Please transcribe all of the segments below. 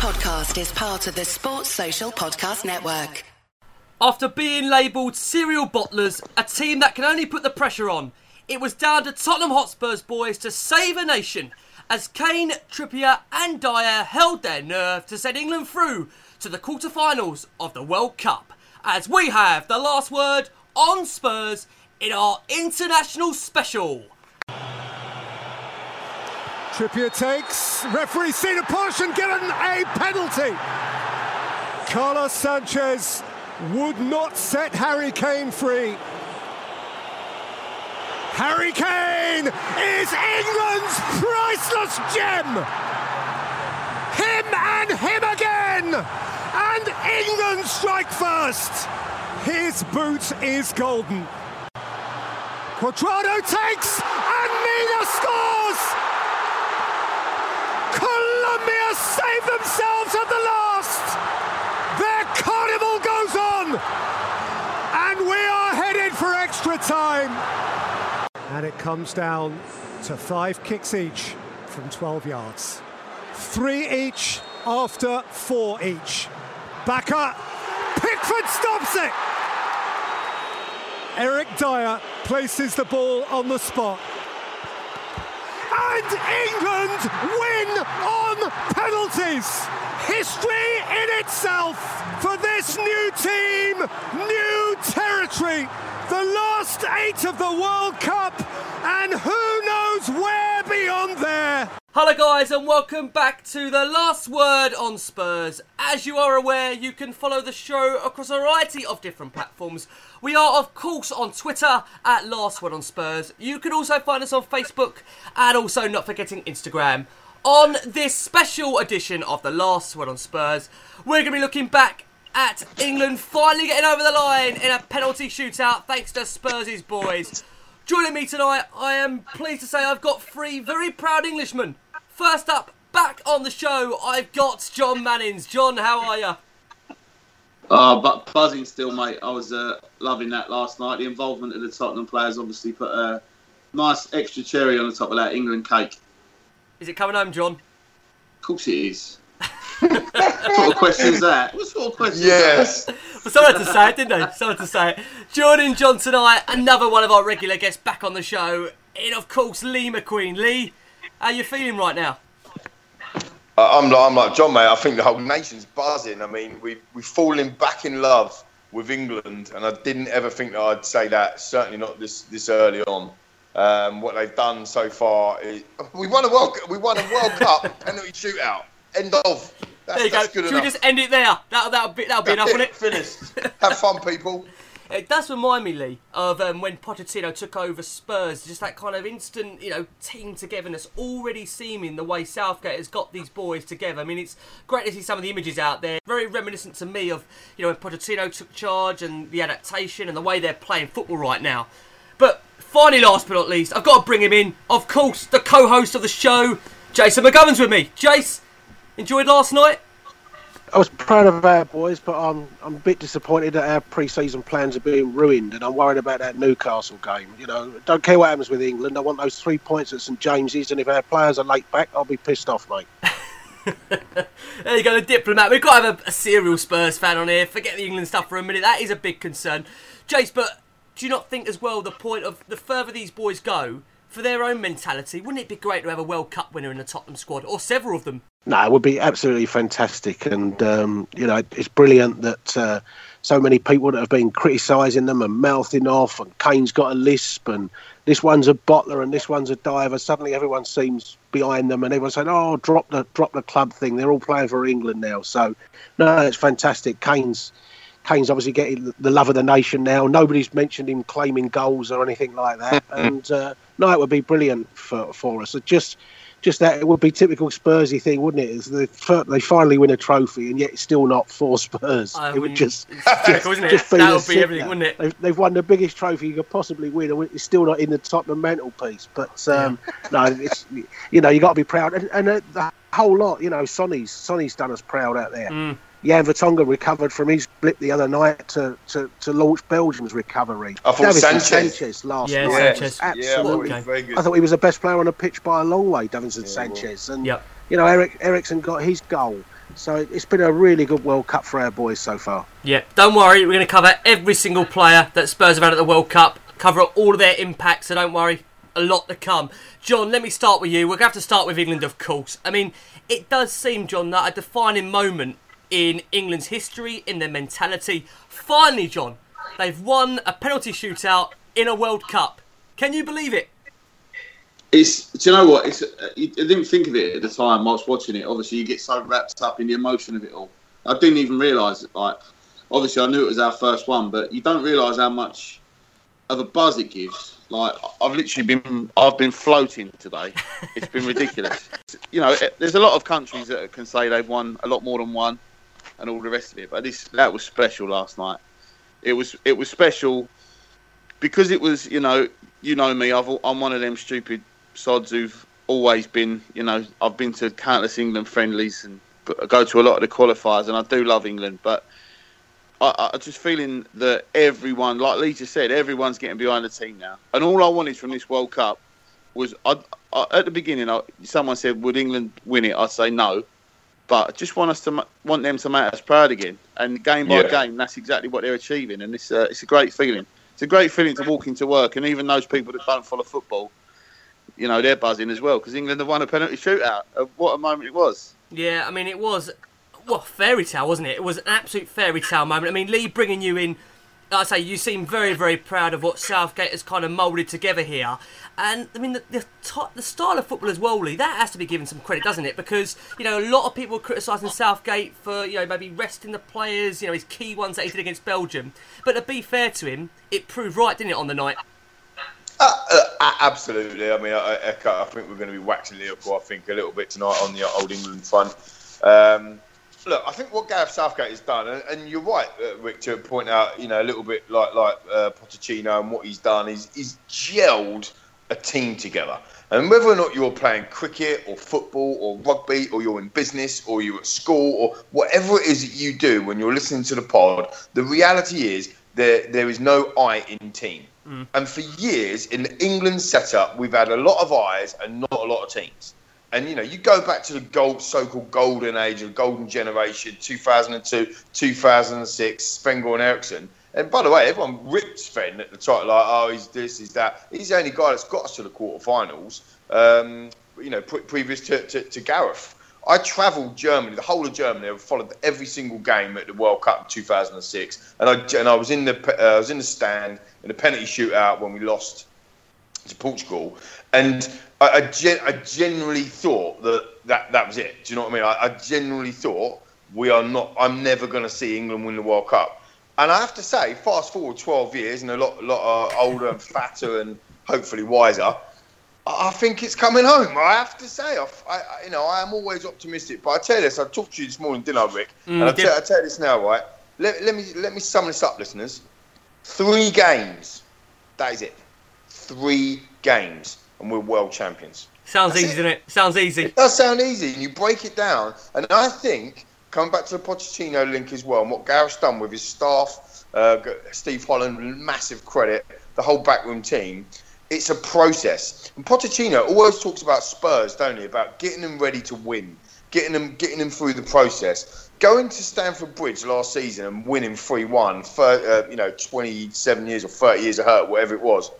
podcast is part of the Sports Social Podcast Network. After being labelled serial bottlers, a team that can only put the pressure on, it was down to Tottenham Hotspur's boys to save a nation as Kane, Trippier, and Dier held their nerve to send England through to the quarter-finals of the World Cup. As we have the last word on Spurs in our international special. Trippier takes, referee seen a push and given a penalty. Carlos Sanchez would not set Harry Kane free. Harry Kane is England's priceless gem. Him and him again. And England strike first. His boot is golden. Cuadrado takes and Mina scores. Save themselves at the last. Their carnival goes on. And we are headed for extra time. And it comes down to five kicks each from 12 yards. Three each after four each. Back up. Pickford stops it. Eric Dier places the ball on the spot. And England win on penalties. History in itself for this new team, new territory. The last eight of the World Cup, and who knows where beyond there. Hello, guys, and welcome back to the last word on Spurs. As you are aware, you can follow the show across a variety of different platforms. We are, of course, on Twitter at Last Word on Spurs. You can also find us on Facebook and also, not forgetting, Instagram. On this special edition of the Last Word on Spurs, we're going to be looking back at England finally getting over the line in a penalty shootout thanks to Spurs' boys. Joining me tonight, I am pleased to say I've got three very proud Englishmen. First up, back on the show, I've got John Mannings. John, how are you? Oh, but buzzing still, mate. I was uh, loving that last night. The involvement of the Tottenham players obviously put a nice extra cherry on the top of that England cake. Is it coming home, John? Of course it is. what sort of question is that? What sort of question Yes. Well, someone had to say it, didn't they? Someone had to say it. Jordan John tonight, another one of our regular guests back on the show. And of course, Lee McQueen. Lee, how are you feeling right now? I'm like, I'm like John, mate. I think the whole nation's buzzing. I mean, we we've fallen back in love with England, and I didn't ever think that I'd say that. Certainly not this this early on. Um, what they've done so far is we won a world we won a World Cup penalty shootout. End of. That's, There you go. Should we just end it there? That'll, that'll be, that'll be enough, won't it? Finished. Have fun, people. It does remind me, Lee, of um, when Pochettino took over Spurs. Just that kind of instant, you know, team togetherness already seeming the way Southgate has got these boys together. I mean, it's great to see some of the images out there. Very reminiscent to me of, you know, when Pochettino took charge and the adaptation and the way they're playing football right now. But finally, last but not least, I've got to bring him in. Of course, the co-host of the show, Jason McGovern's with me. Jace, enjoyed last night? I was proud of our boys, but I'm I'm a bit disappointed that our pre-season plans are being ruined, and I'm worried about that Newcastle game. You know, don't care what happens with England. I want those three points at St James's, and if our players are late back, I'll be pissed off, mate. There you go, the diplomat. We've got to have a, a serial Spurs fan on here. Forget the England stuff for a minute. That is a big concern. Jace, but do you not think as well the point of the further these boys go, for their own mentality, wouldn't it be great to have a World Cup winner in the Tottenham squad, or several of them? No, it would be absolutely fantastic, and um, you know, it's brilliant that uh, so many people that have been criticising them and mouthing off, and Kane's got a lisp, and this one's a bottler, and this one's a diver. Suddenly, everyone seems behind them, and everyone's saying, "Oh, drop the drop the club thing." They're all playing for England now, so no, it's fantastic. Kane's Kane's obviously getting the love of the nation now. Nobody's mentioned him claiming goals or anything like that, and uh, no, it would be brilliant for for us. It just just that it would be typical Spursy thing, wouldn't it? Is they, they finally win a trophy and yet it's still not for Spurs. I it would just, just, isn't it? just be That would be everything, wouldn't it? They've, they've won the biggest trophy you could possibly win, and it's still not in the Tottenham mantelpiece. But um, no, it's you know you got to be proud, and, and uh, the whole lot. You know, Sonny's Sonny's done us proud out there. Mm. Jan Vertonghen recovered from his blip the other night to, to, to launch Belgium's recovery. I thought Davinson Sanchez. Sanchez last Yeah, night Sanchez. was Yeah, I thought absolutely very good. I thought he was the best player on the pitch by a long way, Davinson Yeah, Sanchez. And Yep. you know, Eric Eriksen got his goal. So it's been a really good World Cup for our boys so far. Yeah, don't worry, we're going to cover every single player that Spurs have had at the World Cup, cover all of their impacts, so don't worry, a lot to come. John, let me start with you. We're going to have to start with England, of course. I mean, it does seem, John, that a defining moment in England's history, in their mentality. Finally, John, they've won a penalty shootout in a World Cup. Can you believe it? It's. Do you know what? It's. Uh, I didn't think of it at the time. I was watching it. Obviously, you get so wrapped up in the emotion of it all. I didn't even realise it. Like, obviously, I knew it was our first one, but you don't realise how much of a buzz it gives. Like, I've literally been. I've been floating today. It's been ridiculous. you know, there's a lot of countries that can say they've won a lot more than one, and all the rest of it. But this that was special last night. It was. It was special because it was. You know. You know me. I've, I'm one of them stupid sods who've always been, you know, I've been to countless England friendlies and go to a lot of the qualifiers, and I do love England, but I, I just feeling that everyone, like just said, everyone's getting behind the team now. And all I wanted from this World Cup was, I, I, at the beginning, I, someone said, "Would England win it?" I'd say no, but I just want us to want them to make us proud again. And game by yeah. game, that's exactly what they're achieving, and it's uh, it's a great feeling. It's a great feeling to walk into work, and even those people that don't follow football you know, they're buzzing as well because England have won a penalty shootout. Uh, what a moment it was. Yeah, I mean, it was, well, fairy tale, wasn't it? It was an absolute fairy tale moment. I mean, Lee bringing you in, I say, you seem very, very proud of what Southgate has kind of moulded together here. And, I mean, the, the, the style of football as well, Lee, that has to be given some credit, doesn't it? Because, you know, a lot of people are criticising Southgate for, you know, maybe resting the players, you know, his key ones that he did against Belgium. But to be fair to him, it proved right, didn't it, on the night? Uh, uh, absolutely. I mean, I, I, I, think we're going to be waxing lyrical. I think a little bit tonight on the old England front. Um, look, I think what Gareth Southgate has done, and, and you're right, uh, Rick, to point out, you know, a little bit like like uh, Pochettino and what he's done is he's gelled a team together. And whether or not you're playing cricket or football or rugby or you're in business or you're at school or whatever it is that you do when you're listening to the pod, the reality is there there is no I in team. Mm. And for years in the England setup, we've had a lot of eyes and not a lot of teams. And you know, you go back to the gold, so-called golden age, of golden generation, 2002, 2006, Sven Goran Eriksson. And by the way, everyone ripped Sven at the time, like, oh, he's this, he's that. He's the only guy that's got us to the quarterfinals. Um, you know, pre- previous to, to, to Gareth. I travelled Germany, the whole of Germany. I followed every single game at the World Cup in 2006, and I and I was in the uh, I was in the stand in the penalty shootout when we lost to Portugal, and I, I, gen- I generally thought that, that that was it. Do you know what I mean? I, I generally thought we are not. I'm never going to see England win the World Cup, and I have to say, fast forward 12 years, and a lot, lot uh, older and fatter, and hopefully wiser. I think it's coming home. I have to say, I, I, you know, I am always optimistic. But I tell you this, I talked to you this morning, didn't I, Rick? Mm, and I tell, I tell you this now, right? Let, let me let me sum this up, listeners. Three games. That is it. Three games, and we're world champions. Sounds That's easy, it. doesn't it? Sounds easy. It does sound easy, and you break it down. And I think coming back to the Pochettino link as well, and what Gareth's done with his staff, uh, Steve Holland, massive credit, the whole backroom team it's a process. And Pochettino always talks about Spurs, don't he? About getting them ready to win, getting them getting them through the process. Going to Stamford Bridge last season and winning 3 1, uh, you know, 27 years or 30 years of hurt, whatever it was.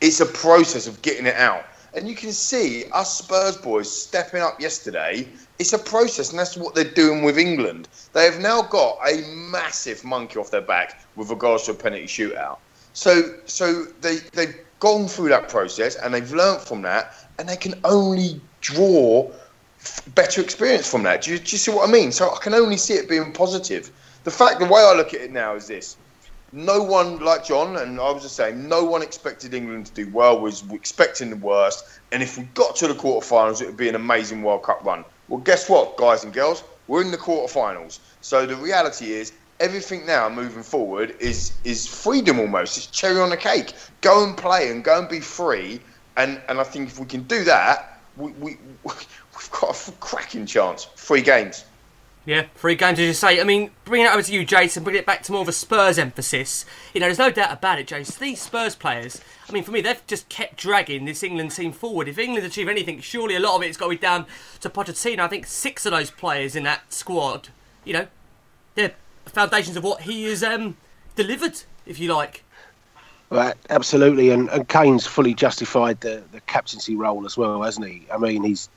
It's a process of getting it out. And you can see us Spurs boys stepping up yesterday. It's a process, and that's what they're doing with England. They have now got a massive monkey off their back with regards to a penalty shootout. So, so they they've gone through that process and they've learnt from that, and they can only draw better experience from that. Do you, do you see what I mean? So I can only see it being positive. The fact, the way I look at it now is this: no one, like John and I was just saying, no one expected England to do well. Was expecting the worst, and if we got to the quarterfinals, it would be an amazing World Cup run. Well, guess what, guys and girls, we're in the quarterfinals. So the reality is, everything now moving forward is is freedom almost. It's cherry on the cake. Go and play and go and be free. And and I think if we can do that, we, we we've got a cracking chance. Three games. Yeah, three games, as you say. I mean, bringing it over to you, Jason, bring it back to more of a Spurs emphasis. You know, there's no doubt about it, Jason. These Spurs players, I mean, for me, they've just kept dragging this England team forward. If England achieve anything, surely a lot of it's got to be down to Pochettino. I think six of those players in that squad, you know, they're foundations of what he has um, delivered, if you like. Right, absolutely, and, and Kane's fully justified the, the captaincy role as well, hasn't he? I mean, he's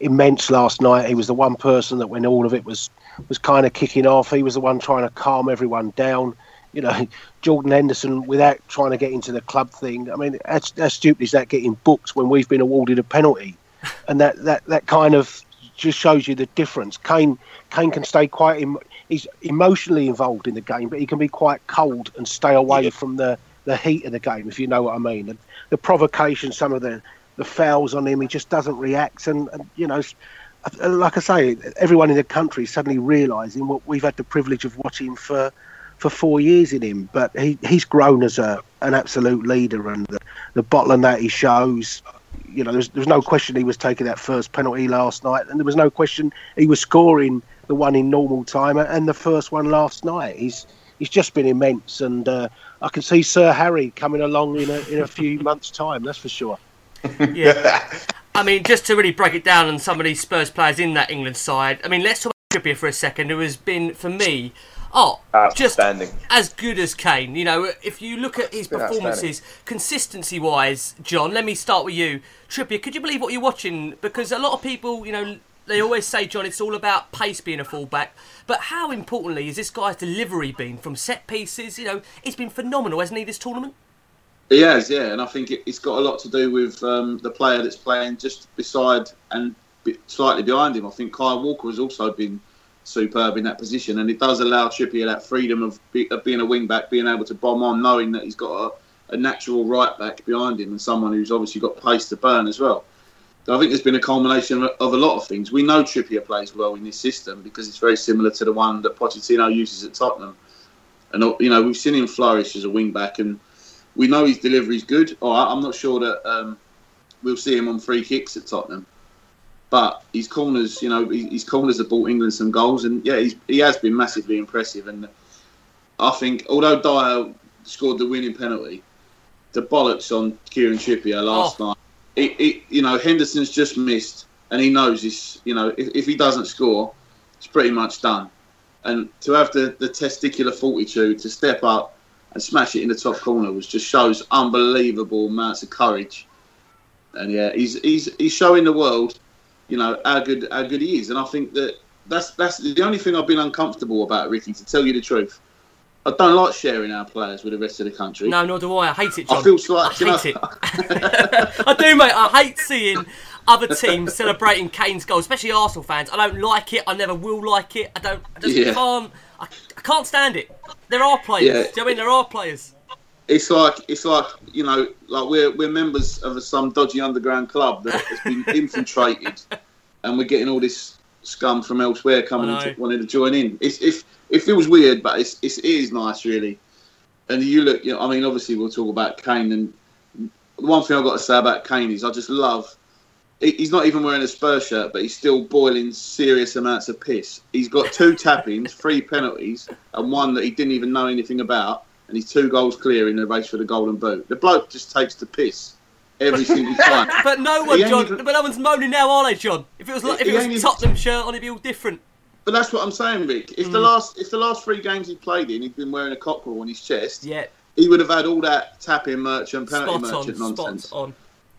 immense last night. He was the one person that when all of it was was kind of kicking off, he was the one trying to calm everyone down. You know, Jordan Henderson, without trying to get into the club thing. I mean, how, how stupid is that getting booked when we've been awarded a penalty? And that, that, that kind of just shows you the difference. Kane Kane can stay quite. Em- he's emotionally involved in the game, but he can be quite cold and stay away yeah. from the, the heat of the game, if you know what I mean. And the provocation, some of the the fouls on him. He just doesn't react, and, and you know, like I say, everyone in the country is suddenly realising what we've had the privilege of watching for for four years in him. But he he's grown as a an absolute leader, and the, the bottling that he shows. You know, there's there's no question he was taking that first penalty last night, and there was no question he was scoring the one in normal time and the first one last night. He's he's just been immense, and uh, I can see Sir Harry coming along in a in a few months' time. That's for sure yeah. I mean, just to really break it down on some of these Spurs players in that England side. I mean, let's talk about Trippier for a second, who has been, for me, oh, just as good as Kane. You know, if you look at his performances, consistency wise, John, let me start with you. Trippier, could you believe what you're watching? Because a lot of people, you know, they always say, John, it's all about pace being a fullback. But how importantly has this guy's delivery been from set pieces? You know, it's been phenomenal, hasn't he, this tournament? He has, yeah, and I think it, has got a lot to do with um, the player that's playing just beside and slightly behind him. I think Kyle Walker has also been superb in that position, and it does allow Trippier that freedom of, be, of being a wing back, being able to bomb on, knowing that he's got a, a, natural right back behind him and someone who's obviously got pace to burn as well. So I think there's been a culmination of, of a lot of things. We know Trippier plays well in this system because it's very similar to the one that Pochettino uses at Tottenham, and you know we've seen him flourish as a wing back and we know his delivery is good. All right, I'm not sure that um, we'll see him on free kicks at Tottenham, but his corners, you know, his corners have brought England some goals, and yeah, he has been massively impressive. And I think, although Dier scored the winning penalty, the bollocks on Kieran Trippier last oh. night. It, it, you know, Henderson's just missed, and he knows this. You know, if, if he doesn't score, it's pretty much done. And to have the, the testicular fortitude to step up and smash it in the top corner was just shows unbelievable amounts of courage. And yeah, he's he's he's showing the world, you know, how good how good he is. And I think that that's that's the only thing I've been uncomfortable about, Ricky. To tell you the truth, I don't like sharing our players with the rest of the country. No, nor do I. I hate it, John. I feel like I hate know, it. I do, mate. I hate seeing other teams celebrating Kane's goal, especially Arsenal fans. I don't like it. I never will like it. I don't. I just yeah. can't. I, I can't stand it. There are players. Yeah. Do you know I mean there are players? It's like it's like you know, like we're we're members of some dodgy underground club that has been infiltrated, and we're getting all this scum from elsewhere coming to, wanting to join in. It's if it feels weird, but it's, it's it is nice really. And you look, you know, I mean, obviously we'll talk about Kane, and the one thing I've got to say about Kane is I just love he's not even wearing a Spurs shirt, but he's still boiling serious amounts of piss. He's got two tappings, three penalties, and one that he didn't even know anything about, and he's two goals clear in the race for the Golden Boot. The bloke just takes the piss every single time. but no one, John. Even, but no one's moaning now, are they, John? If it was like, if it was a Tottenham shirt on, it'd be all different. But that's what I'm saying, Rick. If mm. the last if the last three games he played in, he'd been wearing a cockerel on his chest, yeah, he would have had all that tapping merchant, penalty spot merchant on, nonsense. On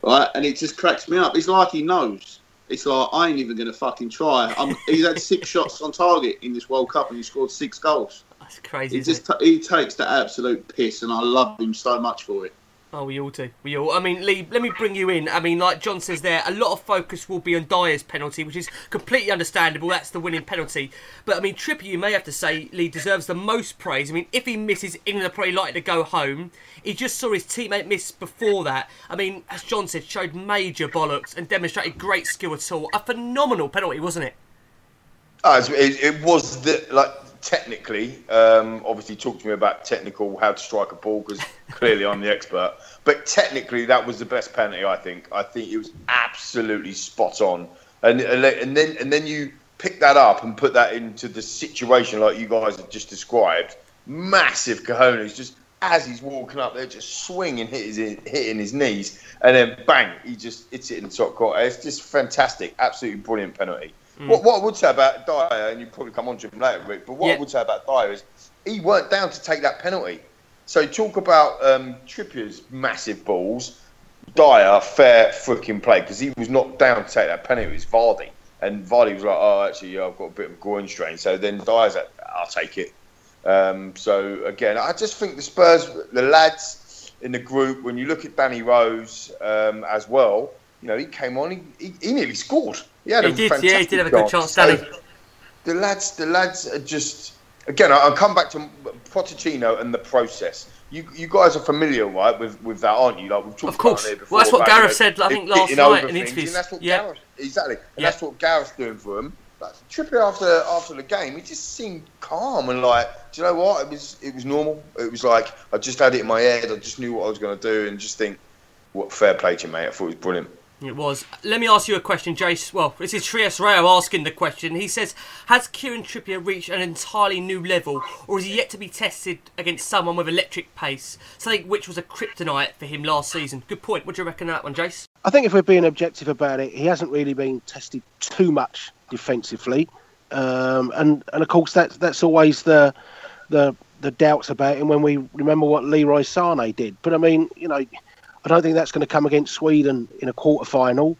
right? And it just cracks me up. It's like he knows. It's like I ain't even going to fucking try. I'm, he's had six shots on target in this World Cup, and he scored six goals. That's crazy. He just t- he takes the absolute piss, and I love him so much for it. Oh, we all do. We all. I mean, Lee, let me bring you in. I mean, like John says there, a lot of focus will be on Dier's penalty, which is completely understandable. That's the winning penalty. But I mean, Trippier, you may have to say, Lee deserves the most praise. I mean, if he misses, England are probably likely to go home. He just saw his teammate miss before that. I mean, as John said, showed major bollocks and demonstrated great skill at all. A phenomenal penalty, wasn't it? Oh, it, it was the, like technically, um, obviously, talk to me about technical how to strike a ball because clearly I'm the expert. But technically, that was the best penalty. I think. I think it was absolutely spot on. And and then and then you pick that up and put that into the situation like you guys have just described. Massive cojones, just as he's walking up there, just swinging, hit his, hitting his knees, and then bang, he just hits it in the top corner. It's just fantastic, absolutely brilliant penalty. Mm. What, what I would say about Dier, and you probably come on to him later, Rick, but what yeah. I would say about Dier is he weren't down to take that penalty. So talk about um, Trippier's massive balls. Dier, fair freaking play because he was not down to take that penalty. It was Vardy. And Vardy was like, oh, actually, yeah, I've got a bit of groin strain. So then Dier's like, I'll take it. Um, so again, I just think the Spurs, the lads in the group, when you look at Danny Rose um, as well, you know, he came on, he, he, he nearly scored. He, he did, yeah, he did have a good chance, Danny. So the lads, the lads are just again. I'll come back to Pochettino and the process. You, you guys are familiar, right, with, with that, aren't you? Like we've talked of course. about it before. Well, that's what Gareth you know, said, I think, last night in interviews. That's what yeah. Gareth, exactly. And yeah. that's what Gareth's doing for him. Like, Trippier after after the game, he just seemed calm and like, do you know what? It was it was normal. It was like I just had it in my head. I just knew what I was going to do, and just think, what fair play to you, mate. I thought it was brilliant. It was. Let me ask you a question, Jace. Well, this is Trias Rayo asking the question. He says, Has Kieran Trippier reached an entirely new level, or is he yet to be tested against someone with electric pace, something which was a kryptonite for him last season? Good point. What do you reckon that one, Jace? I think if we're being objective about it, he hasn't really been tested too much defensively. Um, and, and of course, that's, that's always the, the, the doubts about him when we remember what Leroy Sane did. But I mean, you know I don't think that's going to come against Sweden in a quarter final,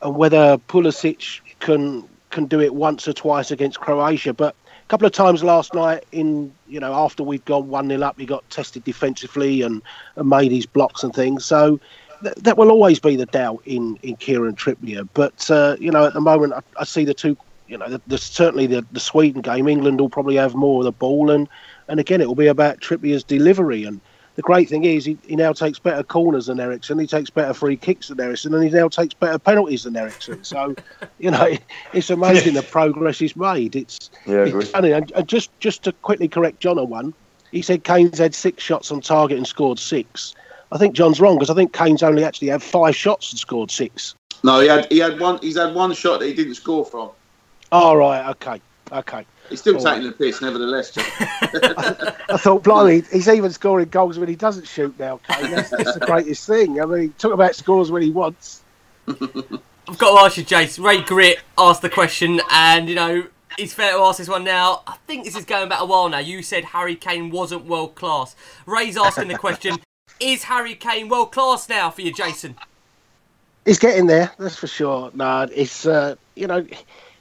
and whether Perisic can can do it once or twice against Croatia. But a couple of times last night, in you know after we'd gone one 0 up, he got tested defensively and, and made his blocks and things. So th- that will always be the doubt in in Kieran Trippier. But uh, you know at the moment, I, I see the two. You know, the, certainly the, the Sweden game, England will probably have more of the ball, and and again it will be about Trippier's delivery and the great thing is he, he now takes better corners than Eriksen, he takes better free kicks than Eriksen, and he now takes better penalties than Eriksen. So, you know, it's amazing the progress he's made. It's, yeah, it's funny. And, and, just just to quickly correct John on one, he said Kane's had six shots on target and scored six. I think John's wrong because I think Kane's only actually had five shots and scored six. No, he had he had one. He's had one shot that he didn't score from. All oh, right. Okay. Okay. He's still All taking right. the piss, nevertheless. I, I thought, blimey, he's even scoring goals when he doesn't shoot now, Kane. That's, that's the greatest thing. I mean, talk about scores when he wants. I've got to ask you, Jace. Ray Grit asked the question, and, you know, it's fair to ask this one now. I think this is going back a while now. You said Harry Kane wasn't world class. Ray's asking the question Is Harry Kane world class now for you, Jason? He's getting there, that's for sure. No, it's, uh, you know,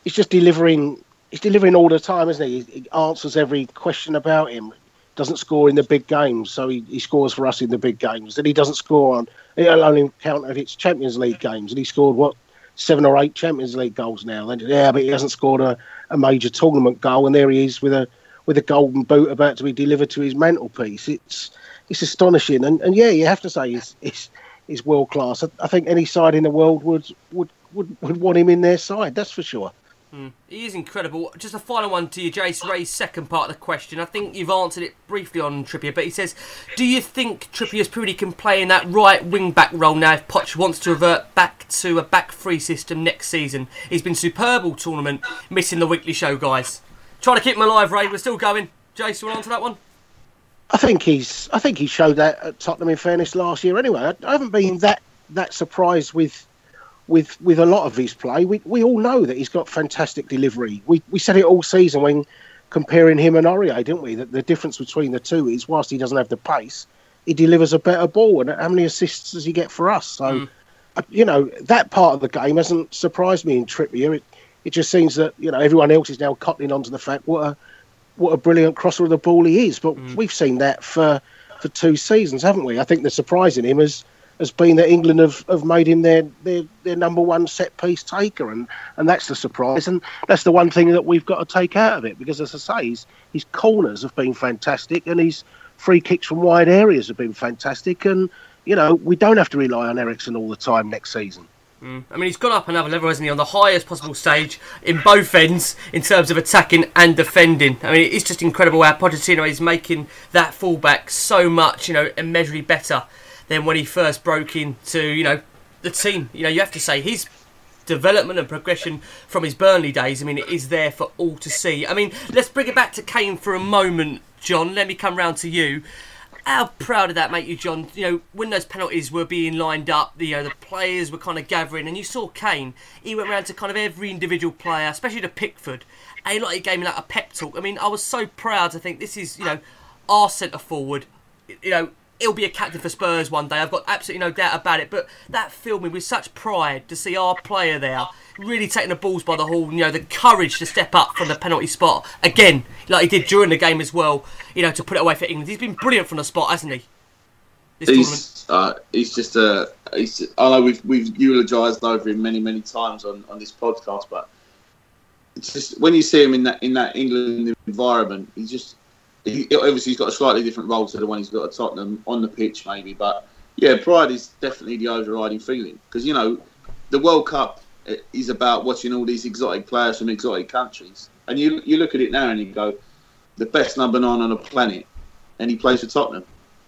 he's just delivering he's delivering all the time, isn't he? He answers every question about him. Doesn't score in the big games, so he, he scores for us in the big games. Then he doesn't score on. He'll only count if it's Champions League games, and he scored what seven or eight Champions League goals now. Then yeah, but he hasn't scored a, a major tournament goal, and there he is with a with a golden boot about to be delivered to his mantelpiece. It's it's astonishing, and, and yeah, you have to say he's he's, he's world class. I, I think any side in the world would would would, would want him in their side. That's for sure. Mm. He is incredible. Just a final one to you, Jace. Ray's second part of the question. I think you've answered it briefly on Trippier, but he says, "Do you think Trippier's pretty can play in that right wing back role now if Poch wants to revert back to a back three system next season? He's been superb all tournament, missing the weekly show, guys. Trying to keep him alive, Ray. We're still going. Jace, you want to answer that one?" I think he's. I think he showed that at Tottenham. In fairness, last year anyway. I, I haven't been that that surprised with with with a lot of his play. We we all know that he's got fantastic delivery. We we said it all season when comparing him and Aurier, didn't we? That the difference between the two is whilst he doesn't have the pace, he delivers a better ball. And how many assists does he get for us? So, mm. you know, that part of the game hasn't surprised me in Trippier. It it just seems that you know everyone else is now cottoning onto the fact what a what a brilliant crosser of the ball he is. But mm. we've seen that for for two seasons, haven't we? I think the surprise in him is has been that England have, have made him their, their their number one set piece taker, and, and that's the surprise, and that's the one thing that we've got to take out of it because, as I say, his, his corners have been fantastic, and his free kicks from wide areas have been fantastic, and you know we don't have to rely on Eriksen all the time next season. Mm. I mean, he's gone up another level, hasn't he, on the highest possible stage in both ends in terms of attacking and defending. I mean, it's just incredible how Pochettino is making that fullback so much, you know, immeasurably better than when he first broke into, you know, the team. You know, you have to say he's development and progression from his Burnley days, I mean, it is there for all to see. I mean, let's bring it back to Kane for a moment, John. Let me come round to you. How proud of that make you, John? You know, when those penalties were being lined up, you know, the players were kind of gathering, and you saw Kane. He went round to kind of every individual player, especially to Pickford, and he like he gave me like a pep talk. I mean, I was so proud to think this is, you know, our centre forward. You know, he'll be a captain for Spurs one day. I've got absolutely no doubt about it. But that filled me with such pride to see our player there really taking the balls by the horn. You know, the courage to step up from the penalty spot again, like he did during the game as well. You know, to put it away for England. He's been brilliant from the spot, hasn't he? He's, uh, he's just a. He's, I know we've we've eulogised over him many many times on, on this podcast, but it's just when you see him in that in that England environment, he's just he, obviously he's got a slightly different role to the one he's got at Tottenham on the pitch, maybe. But yeah, pride is definitely the overriding feeling. Because you know the World Cup eh, is about watching all these exotic players from exotic countries, and you you look at it now and you go, the best number nine on the planet, and he plays for Tottenham,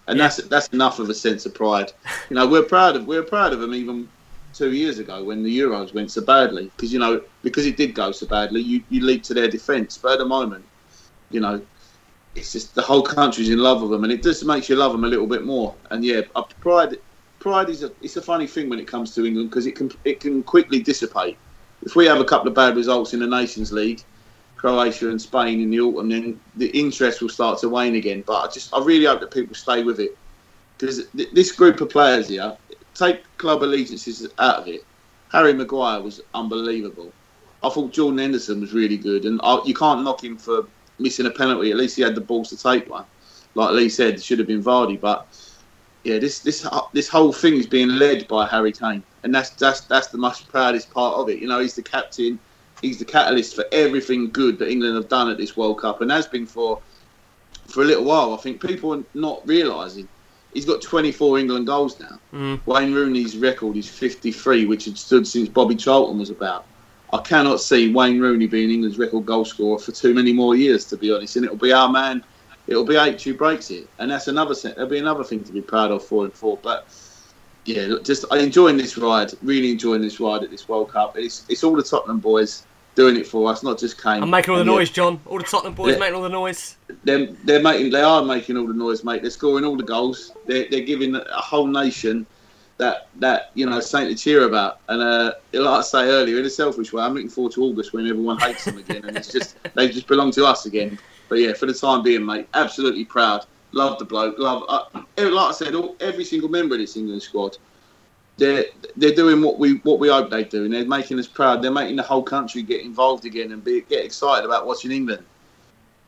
and that's that's enough of a sense of pride. You know, we're proud of we're proud of him even two years ago when the Euros went so badly. Because you know because it did go so badly, you you leap to their defence, but at the moment, you know, it's just the whole country's in love with them, and it just makes you love them a little bit more. And yeah, pride pride is a it's a funny thing when it comes to England because it can it can quickly dissipate. If we have a couple of bad results in the Nations League, Croatia and Spain in the autumn, then the interest will start to wane again. But I just I really hope that people stay with it because th- this group of players here, take club allegiances out of it. Harry Maguire was unbelievable. I thought Jordan Henderson was really good, and I, you can't knock him for missing a penalty. At least he had the balls to take one. Like Lee said, it should have been Vardy, but yeah, this this this whole thing is being led by Harry Kane, and that's that's that's the most proudest part of it. You know, he's the captain, he's the catalyst for everything good that England have done at this World Cup, and has been for for a little while. I think people are not realising he's got 24 England goals now. Mm. Wayne Rooney's record is 53, which had stood since Bobby Charlton was about. I cannot see Wayne Rooney being England's record goal scorer for too many more years, to be honest. And it'll be our man it'll be H who breaks it, and that's another that'll be another thing to be proud of for and for. But yeah, look, just I'm enjoying this ride, really enjoying this ride at this World Cup. It's it's all the Tottenham boys doing it for us, not just Kane. I'm making all the yeah, noise, John. All the Tottenham boys making all the noise. They're, they're making they are making all the noise, mate. They're scoring all the goals. They're, they're giving a whole nation that that you know something to cheer about. And uh, like I say earlier, in a selfish way, I'm looking forward to August when everyone hates them again, and it's just they just belong to us again. But yeah, for the time being, mate, absolutely proud. Love the bloke. Love, uh, like I said, all, every single member of this England squad. They're they're doing what we what we hope they do, and they're making us proud. They're making the whole country get involved again and be get excited about watching England.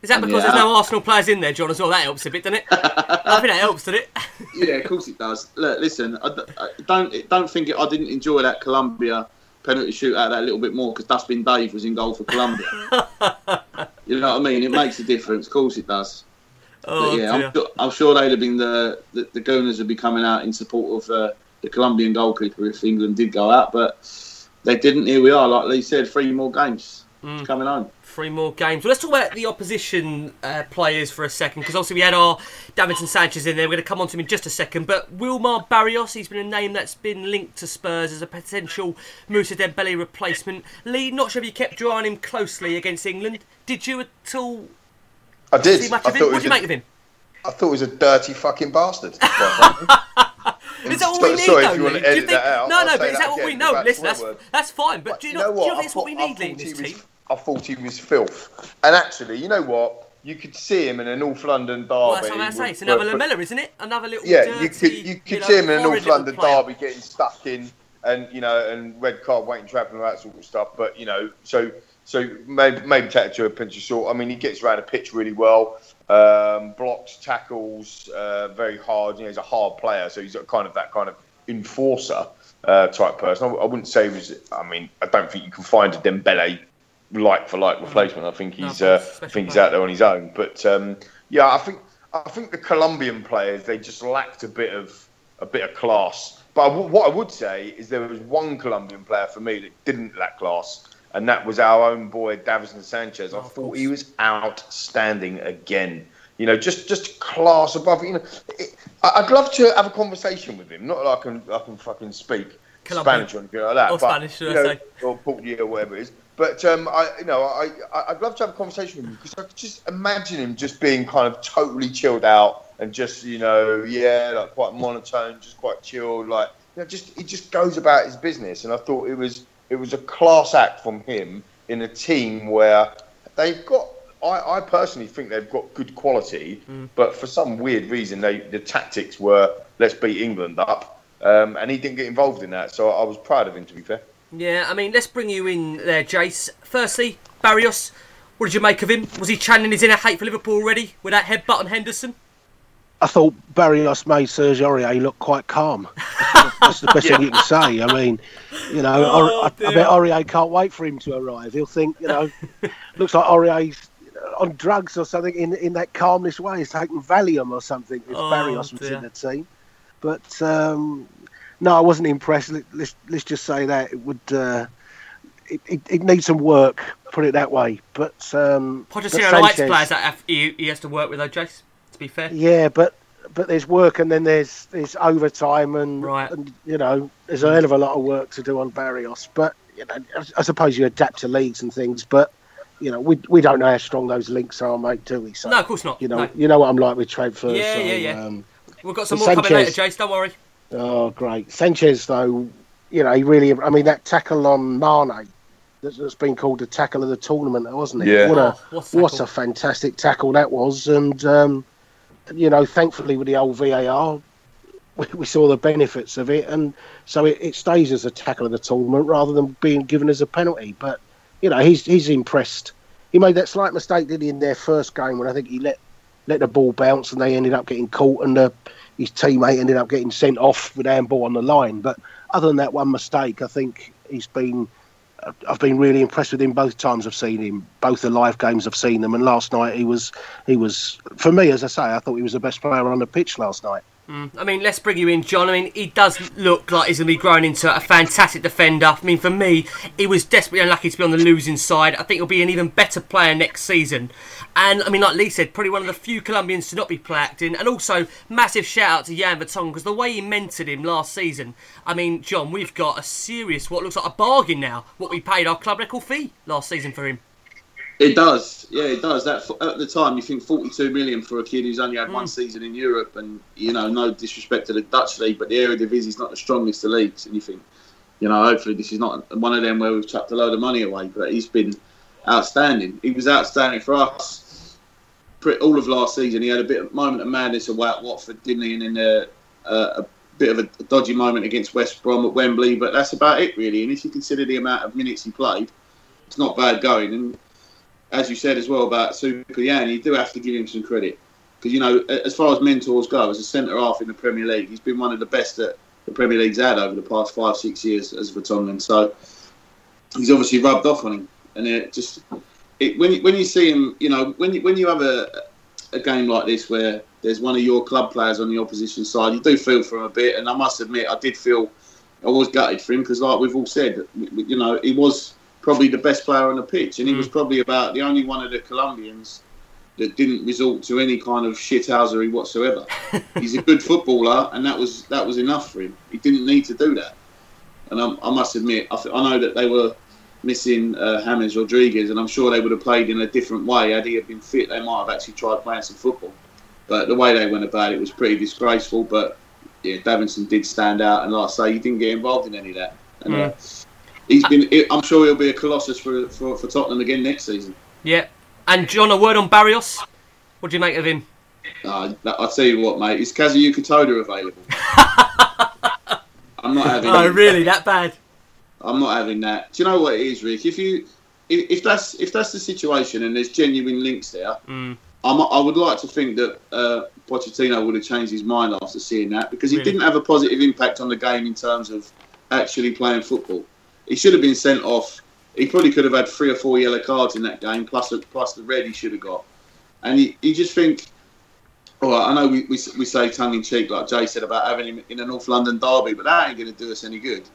Is that because Yeah. there's no Arsenal players in there, John, as well? That helps a bit, doesn't it? I think that helps, doesn't it? yeah, of course it does. Look, listen, I, I don't don't think it, I didn't enjoy that Colombia penalty shootout that little bit more because Dustbin Dave was in goal for Colombia. you know what I mean? It makes a difference. Of course it does. Oh, but yeah. I'm, sure- I'm sure they'd have been the the, the Gooners would be coming out in support of uh, the Colombian goalkeeper if England did go out, but they didn't. Here we are, like Lee said, three more games Mm. coming home. Three more games. Well, let's talk about the opposition uh, players for a second, because obviously we had our Davinson Sanchez in there. We're going to come on to him in just a second. But Wilmar Barrios, he's been a name that's been linked to Spurs as a potential Musa Dembele replacement. Lee, not sure if you kept your eye on him closely against England. Did you at all I did. see much I of him? What do you make of him? I thought he was a dirty fucking bastard. Is that all we need, sorry though, if you want to Do you edit think... that out, No, no, but is that that what we know? Listen, that's, that's fine. But But do you, you not think it's what we need, Lee, in this team? I thought he was filth. And actually, you know what? You could see him in a North London derby. Well, that's what I say. It's another Lamela, isn't it? Another little Yeah, dirty, you could you could know, see him in a North London player. derby getting stuck in, and you know, and red card waiting trap and all that sort of stuff. But you know, so so maybe maybe take it to a pinch of salt. I mean, he gets around the pitch really well, um, blocks, tackles, uh, very hard. You know, he's a hard player, so he's got kind of that kind of enforcer uh, type person. I, I wouldn't say he was. I mean, I don't think you can find a Dembele like for like replacement. I think he's but uh, I think he's out there on his own. But um, yeah, I think I think the Colombian players they just lacked a bit of a bit of class. But I w- what I would say is there was one Colombian player for me that didn't lack class, and that was our own boy Davinson Sanchez. I thought he was outstanding again. You know, just just class above. You know, it, I'd love to have a conversation with him. Not that I can I can fucking speak, Spanish or anything like that. Or but, Spanish, should you I know, say. or Portuguese or whatever it is. But um, I, you know, I, I'd love to have a conversation with him because I could just imagine him just being kind of totally chilled out and just, you know, yeah, like quite monotone, just quite chilled, like, you know, just he just goes about his business. And I thought it was it was a class act from him in a team where they've got. I, I personally think they've got good quality, Mm. but for some weird reason, they the tactics were let's beat England up, um, and he didn't get involved in that. So I was proud of him, to be fair. Yeah, I mean, let's bring you in there, Jace. Firstly, Barrios, what did you make of him? Was he channeling his inner hate for Liverpool already with that headbutt on Henderson? I thought Barrios made Serge Aurier look quite calm. That's the best thing you can say. I mean, you know, Oh, I, I bet Aurier can't wait for him to arrive. He'll think, you know, looks like Aurier's on drugs or something in in that calmness way. He's taking Valium or something if Oh, Barrios was dear. in the team. But um, no, I wasn't impressed. Let, let's let's just say that it would. Uh, it, it, it needs some work, put it that way. But um, but Pochettino likes Sanchez- players that have, he, he has to work with, though, Jace, to be fair. Yeah, but but there's work and then there's there's overtime and, Right. and you know there's a hell of a lot of work to do on Barrios. But you know, I, I suppose you adapt to leagues and things. But you know, we we don't know how strong those links are, mate, do we? So No, of course not. you know, No. you know what I'm like with transfers. Yeah, so, yeah, yeah. Um, We've got some But more coming later, Sanchez- Jace, don't worry. Oh, great. Sanchez though, you know, he really. I mean, that tackle on Mane. that's- That's been called the tackle of the tournament, wasn't it? Yeah. What a Oh, what a what a fantastic tackle that was, and um, you know, thankfully with the old VAR, we, we saw the benefits of it, and so it, it stays as a tackle of the tournament rather than being given as a penalty. But you know, he's he's impressed. He made that slight mistake, did he, in their first game when I think he let let the ball bounce and they ended up getting caught, and the, his teammate ended up getting sent off with handball on the line. But other than that one mistake, I think he's been. I've been really impressed with him both times I've seen him, both the live games I've seen them, and last night he was he was for me as I say I thought he was the best player on the pitch last night. Mm. I mean, let's bring you in, John. I mean, he does look like he's going to be growing into a fantastic defender. I mean, for me, he was desperately unlucky to be on the losing side. I think he'll be an even better player next season. And, I mean, like Lee said, probably one of the few Colombians to not be play in. And also, massive shout out to Jan Vertonghen because the way he mentored him last season. I mean, John, we've got a serious, what looks like a bargain now, what we paid our club record fee last season for him. It does, yeah, it does. That at the time, you think 42 million for a kid who's only had Mm. one season in Europe, and you know, no disrespect to the Dutch league, but the Eredivisie is not the strongest of leagues, and you think, you know, hopefully this is not one of them where we've chucked a load of money away. But he's been outstanding. He was outstanding for us. All of last season, he had a bit of moment of madness away at Watford, didn't he? And then a, a, a bit of a dodgy moment against West Brom at Wembley, but that's about it really. And if you consider the amount of minutes he played, it's not bad going. And as you said as well about Super Jan, you do have to give him some credit because you know, as far as mentors go, as a centre half in the Premier League, he's been one of the best that the Premier League's had over the past five, six years as Vertonghen. So he's obviously rubbed off on him, and it just it, when you, when you see him, you know, when you, when you have a a game like this where there's one of your club players on the opposition side, you do feel for him a bit. And I must admit, I did feel I was gutted for him because, like we've all said, you know, he was probably the best player on the pitch, and he was probably about the only one of the Colombians that didn't resort to any kind of shithousery whatsoever. He's a good footballer, and that was that was enough for him. He didn't need to do that. And I, I must admit, I, th- I know that they were missing uh, James Rodriguez, and I'm sure they would have played in a different way had he had been fit. They might have actually tried playing some football, but the way they went about it was pretty disgraceful. But yeah, Davinson did stand out, and like I say, he didn't get involved in any of that. And, uh, he's been. I'm sure he'll be a colossus for, for for Tottenham again next season. Yeah. And, John, a word on Barrios. What do you make of him? Uh, I'll tell you what, mate. Is Kazuyuki Toda available? I'm not having. Oh, really? That bad? I'm not having that. Do you know what it is, Rick? If you, if, if that's if that's the situation and there's genuine links there, Mm. I'm, I would like to think that uh, Pochettino would have changed his mind after seeing that because he Really? didn't have a positive impact on the game in terms of actually playing football. He should have been sent off. He probably could have had three or four yellow cards in that game, plus plus the red he should have got. And you, you just think, all right, I know we, we, we say tongue in cheek, like Jay said about having him in a North London derby, but that ain't going to do us any good.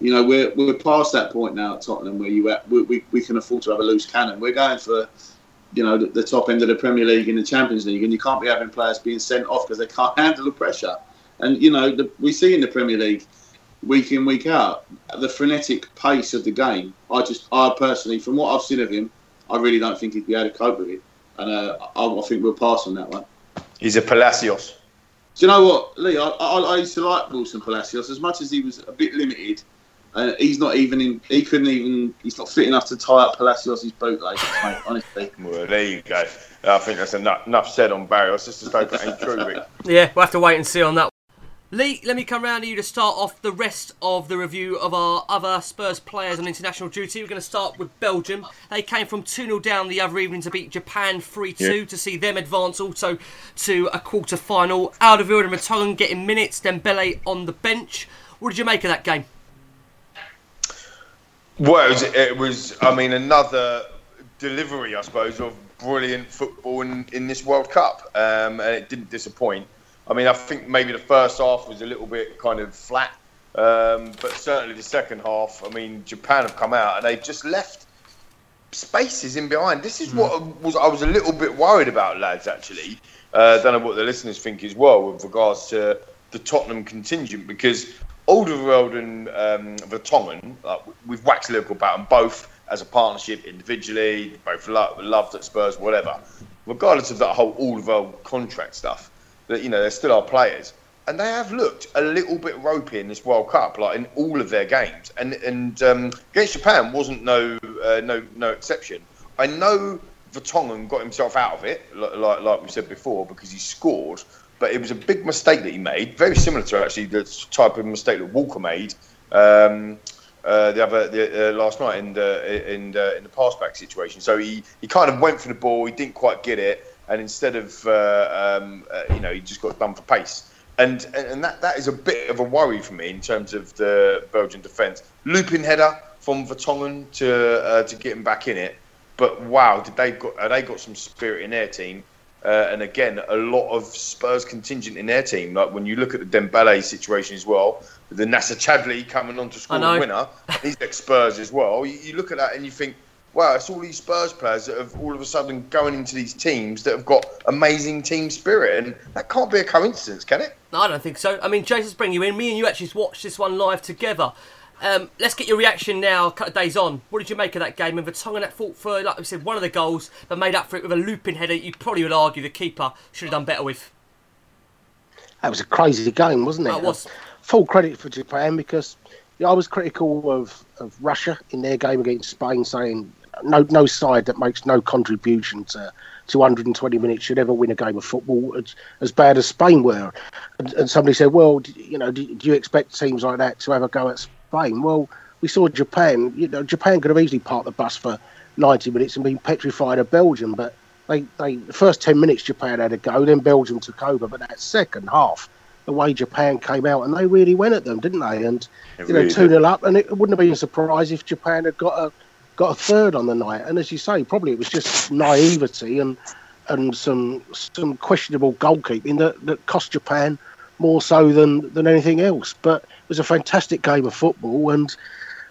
You know, we're, we're past that point now at Tottenham where you we, we, we can afford to have a loose cannon. We're going for, you know, the, the top end of the Premier League and the Champions League, and you can't be having players being sent off because they can't handle the pressure. And you know, the, we see in the Premier League, week in week out. The frenetic pace of the game. I just, I personally, from what I've seen of him, I really don't think he'd be able to cope with it, and uh, I, I think we'll pass on that one. He's a Palacios. Do you know what, Lee? I, I, I used to like Wilson Palacios as much as he was a bit limited. Uh, he's not even in. He couldn't even. He's not fit enough to tie up Palacios' bootlaces, mate. Honestly. Well, there you go. I think that's enough, enough said on Barrios. Just to hope it ain't true, Rick. Yeah, we'll have to wait and see on that. Lee, let me come round to you to start off the rest of the review of our other Spurs players on international duty. We're going to start with Belgium. They came from 2 0 down the other evening to beat Japan 3 2 to see them advance also to a quarter final. Alderweireld and Vertonghen getting minutes, Dembele on the bench. What did you make of that game? Well, it was, it was, I mean, another delivery, I suppose, of brilliant football in, in this World Cup. Um, and it didn't disappoint. I mean, I think maybe the first half was a little bit kind of flat. Um, but certainly the second half, I mean, Japan have come out and they've just left spaces in behind. This is what was I was a little bit worried about, lads. Actually, uh, don't know what the listeners think as well with regards to the Tottenham contingent because Alderweireld and um, Vertonghen, like, we've waxed lyrical about them both as a partnership individually, both lo- loved at Spurs, whatever. Regardless of that whole Alderweireld contract stuff, that you know they're still our players, and they have looked a little bit ropey in this World Cup, like in all of their games, and and um, against Japan wasn't no uh, no no exception. I know Vertonghen got himself out of it, like, like we said before, because he scored, but it was a big mistake that he made, very similar to actually the type of mistake that Walker made. Um, uh, the other the, uh, last night in the in the, in the pass back situation. So he, he kind of went for the ball, he didn't quite get it, and instead of uh, um, uh, you know he just got done for pace. And, and that, that is a bit of a worry for me in terms of the Belgian defence. Looping header from Vertonghen to uh, to get him back in it, but wow, did they got uh, they got some spirit in their team? Uh, and again, a lot of Spurs contingent in their team. Like when you look at the Dembele situation as well, the Nasser Chadli coming on to score the winner, he's ex Spurs as well. You, you look at that and you think, wow, it's all these Spurs players that have all of a sudden going into these teams that have got amazing team spirit, and that can't be a coincidence, can it? No, I don't think so. I mean, Jason's bringing you in. Me and you actually watched this one live together. Um, let's get your reaction now, a couple of days on. What did you make of that game? And Vertonghen that fought for, like we said, one of the goals, but made up for it with a looping header. You probably would argue the keeper should have done better with. That was a crazy game, wasn't it? That was. Full credit for Japan because you know, I was critical of, of Russia in their game against Spain, saying no no side that makes no contribution to 220 minutes should ever win a game of football as, as bad as Spain were. And, and somebody said, well, you know, do, do you expect teams like that to have a go at Spain? Well, we saw Japan. You know, Japan could have easily parked the bus for 90 minutes and been petrified of Belgium, but they, they the first 10 minutes Japan had a go, then Belgium took over. But that second half, the way Japan came out, and they really went at them, didn't they? And It you know, really two did. 0 up, and it wouldn't have been a surprise if Japan had got a got a third on the night. And as you say, probably it was just naivety and and some some questionable goalkeeping that, that cost Japan more so than, than anything else. But it was a fantastic game of football, and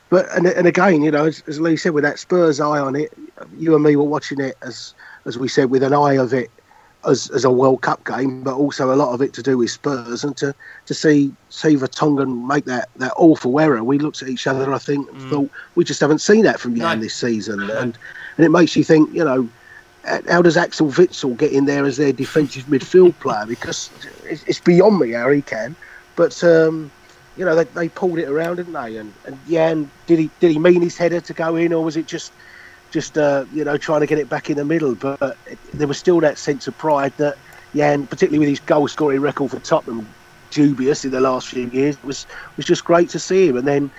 but and, and again, you know, as, as Lee said, with that Spurs eye on it, you and me were watching it as as we said with an eye of it as, as a World Cup game, but also a lot of it to do with Spurs and to, to see see Vertonghen make that, that awful error. We looked at each other, I think, and thought we just haven't seen that from Jan No. this season, and and it makes you think, you know, how does Axel Witsel get in there as their defensive midfield player? Because it's, it's beyond me how he can, but. Um, you know they, they pulled it around, didn't they? And, and Jan, did he did he mean his header to go in, or was it just just uh, you know trying to get it back in the middle? But it, there was still that sense of pride that Jan, particularly with his goal scoring record for Tottenham, dubious in the last few years, was was just great to see him. And then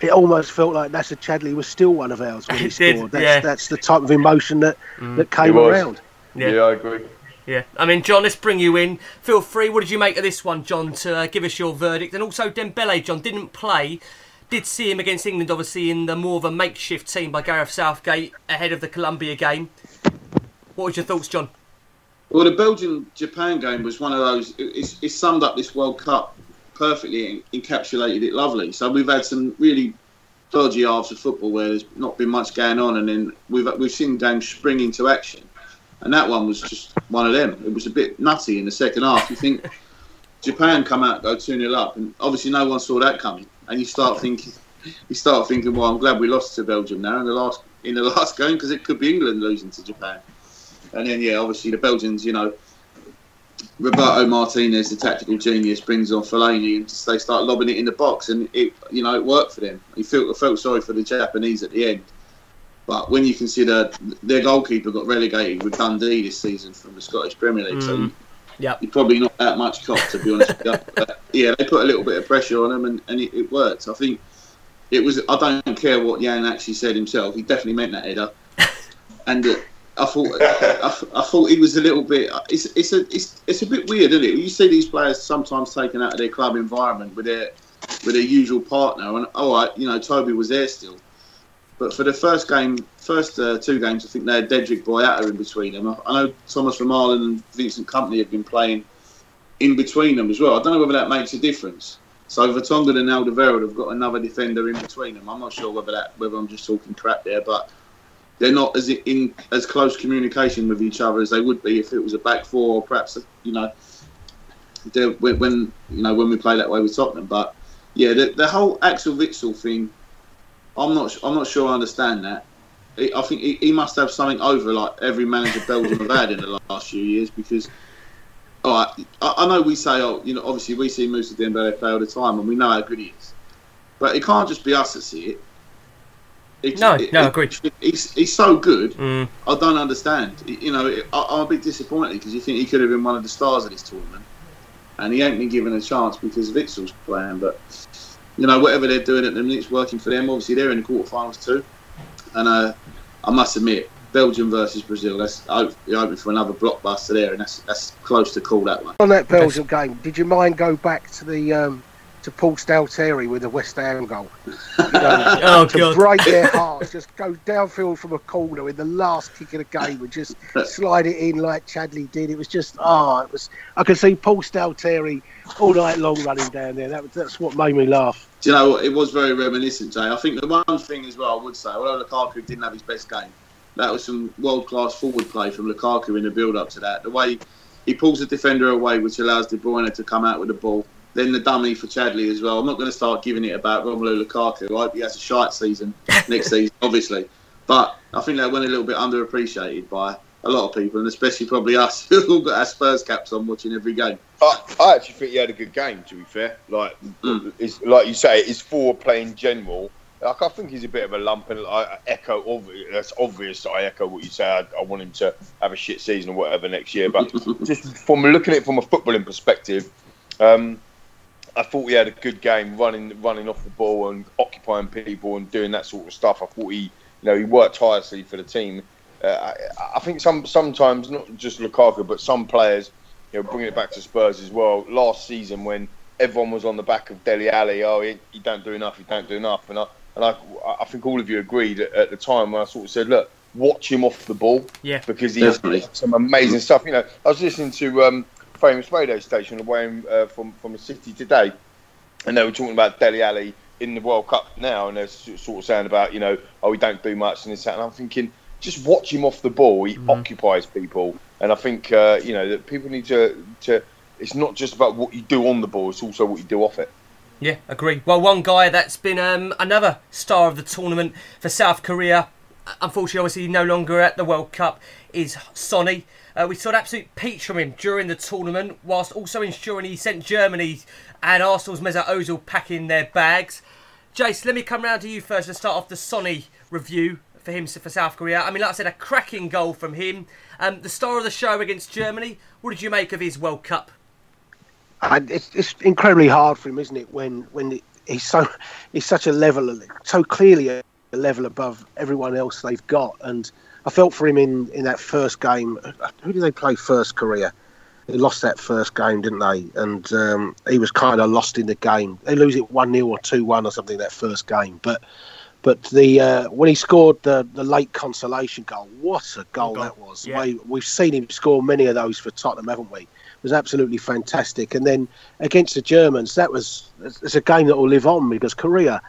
it almost felt like Nasser Chadli was still one of ours when he It did, scored. That's, yeah. that's the type of emotion that that came around. Yeah. yeah I agree. Yeah, I mean, John, let's bring you in. Feel free. What did you make of this one, John? To uh, give us your verdict, and also Dembele, John didn't play. Did see him against England, obviously in the more of a makeshift team by Gareth Southgate ahead of the Colombia game. What was your thoughts, John? Well, the Belgian Japan game was one of those. it- It's, summed up this World Cup perfectly and encapsulated it lovely. So we've had some really dodgy halves of football where there's not been much going on, and then we've we've seen games spring into action, and that one was just one of them. It was a bit nutty in the second half. You think Japan come out go two 0 up, and obviously no one saw that coming. And you start thinking, you start thinking, well, I'm glad we lost to Belgium now in the last in the last game because it could be England losing to Japan. And then yeah, obviously the Belgians, you know, Roberto Martinez, the tactical genius, brings on Fellaini and they start lobbing it in the box, and it you know it worked for them. He felt felt sorry for the Japanese at the end. But when you consider their goalkeeper got relegated with Dundee this season from the Scottish Premier League, so Mm. Yep. you're probably not that much cop to be honest. with you. But, yeah, they put a little bit of pressure on him and, and it, it worked. I think it was. I don't care what Jan actually said himself. He definitely meant that header, and uh, I thought I, I thought he was a little bit. It's it's a it's, it's a bit weird, isn't it? You see these players sometimes taken out of their club environment with their with their usual partner, and all right, you know, Toby was there still. But for the first game, first uh, two games, I think they had Dedryck Boyata in between them. I, know Thomas Vermaelen and Vincent Kompany have been playing in between them as well. I don't know whether that makes a difference. So Vertonghen and Alderweireld have got another defender in between them. I'm not sure whether that whether I'm just talking crap there, but they're not as in as close communication with each other as they would be if it was a back four or perhaps you know when, you know when we play that way with Tottenham. But yeah, the, the whole Axel Witsel thing, I'm not I'm not sure I understand that. I think he, he must have something over like every manager Belgium have had in the last few years because. All right, I, I know we say, oh, you know, obviously we see Moussa Dembele play all the time, and we know how good he is. But it can't just be us that see it. It- No, it- no, it- agreed. He's, he's so good. Mm. I don't understand. You know, I, I'm a bit disappointed because you think he could have been one of the stars of this tournament, and he ain't been given a chance because Witsel's playing. But you know, whatever they're doing at the minute, it's working for them. Obviously, they're in the quarterfinals too, and uh, I must admit, Belgium versus Brazil. That's hopefully hoping for another blockbuster there, and that's that's close to call that one. On that Belgium game, did you mind go back to the um, to Paul Stalteri with a West Ham goal? You know, Oh to god. break their hearts, just go downfield from a corner in the last kick of the game and just slide it in like Chadli did. It was just oh, it was. I could see Paul Stalteri all night long running down there. That that's what made me laugh. Do you know what? It was very reminiscent, Jay. I think the one thing as well I would say, although Lukaku didn't have his best game, that was some world class forward play from Lukaku in the build up to that. The way he pulls the defender away, which allows De Bruyne to come out with the ball. Then the dummy for Chadli as well. I'm not going to start giving it about Romelu Lukaku. I hope he has a shite season next season, obviously. But I think that went a little bit underappreciated by a lot of people, and especially probably us who all got our Spurs caps on watching every game. I, I actually think he had a good game. To be fair, like Mm. it's like you say, his forward play in general. Like I think he's a bit of a lump, and I I echo. obvi- That's obvious. I echo what you say. I, I want him to have a shit season or whatever next year. But just from looking at it from a footballing perspective, um, I thought he had a good game, running running off the ball and occupying people and doing that sort of stuff. I thought he, you know, he worked tirelessly for the team. Uh, I, I think some sometimes not just Lukaku, but some players, you know, bringing it back to Spurs as well. Last season when everyone was on the back of Dele Alli, oh, he, he don't do enough, he don't do enough, and I and I, I think all of you agreed at, at the time when I sort of said, look, watch him off the ball Yeah. because he's Definitely. some amazing stuff. You know, I was listening to um, famous radio station away uh, from from the city today, and they were talking about Dele Alli in the World Cup now, and they're sort of saying about you know, oh, we don't do much and this that, and I'm thinking, just watch him off the ball. He occupies people, and I think uh, you know that people need to to. It's not just about what you do on the ball; it's also what you do off it. Yeah, agree. Well, one guy that's been um, another star of the tournament for South Korea, unfortunately, obviously no longer at the World Cup, is Sonny. Uh, we saw an absolute peach from him during the tournament, whilst also ensuring he sent Germany and Arsenal's Mesut Ozil packing their bags. Jace, let me come round to you first to start off the Sonny review for him for South Korea. I mean, like I said, a cracking goal from him. Um, the star of the show against Germany. What did you make of his World Cup? It's, it's incredibly hard for him, isn't it? When when he's so he's such a level, so clearly a level above everyone else they've got. And I felt for him in, in that first game. Who did they play first? Korea. They lost that first game, didn't they? And um, he was kind of lost in the game. They lose it one 0 or two one or something that first game. But but the uh, when he scored the the late consolation goal, what a goal goal. that was! Yeah. We, we've seen him score many of those for Tottenham, haven't we? It was absolutely fantastic. And then against the Germans, that was it's a game that will live on because Korea,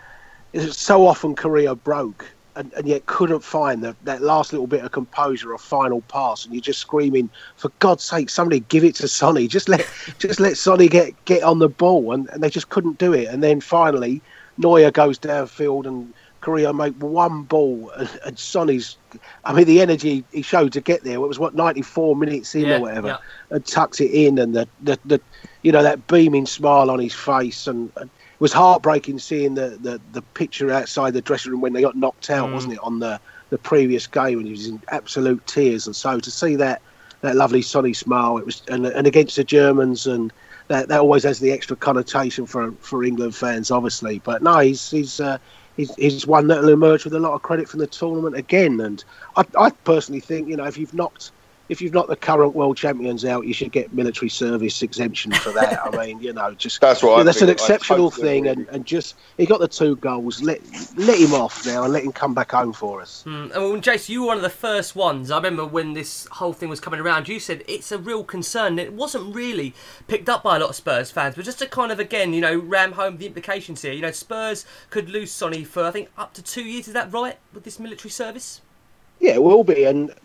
it's so often Korea broke and, and yet couldn't find the, that last little bit of composure or final pass, and you're just screaming, for God's sake, somebody give it to Sonny. Just let just let Sonny get get on the ball, and, and they just couldn't do it. And then finally, Neuer goes downfield and Korea make one ball, and, and Sonny's. I mean, the energy he showed to get there. It was what 94 minutes in Yeah, or whatever, yeah. and tucks it in, and the, the the you know that beaming smile on his face, and, and was heartbreaking seeing the, the the picture outside the dressing room when they got knocked out, Mm. wasn't it, on the the previous game, and he was in absolute tears, and so to see that that lovely sunny smile, it was and, and against the Germans and. That, that always has the extra connotation for, for England fans, obviously. But no, he's he's uh, he's, he's one that'll emerge with a lot of credit from the tournament again. And I, I personally think, you know, if you've knocked if you've knocked the current world champions out, you should get military service exemption for that. I mean, you know, just That's what I that's an think. I exceptional totally thing. And, and just he got the two goals. Let let him off now and let him come back home for us. Mm, and when Jason, you were one of the first ones. I remember when this whole thing was coming around. You said it's a real concern. It wasn't really picked up by a lot of Spurs fans, but just to kind of again, you know, ram home the implications here. You know, Spurs could lose Sonny for I think up to two years. Is that right with this military service? Yeah, it will be. And, and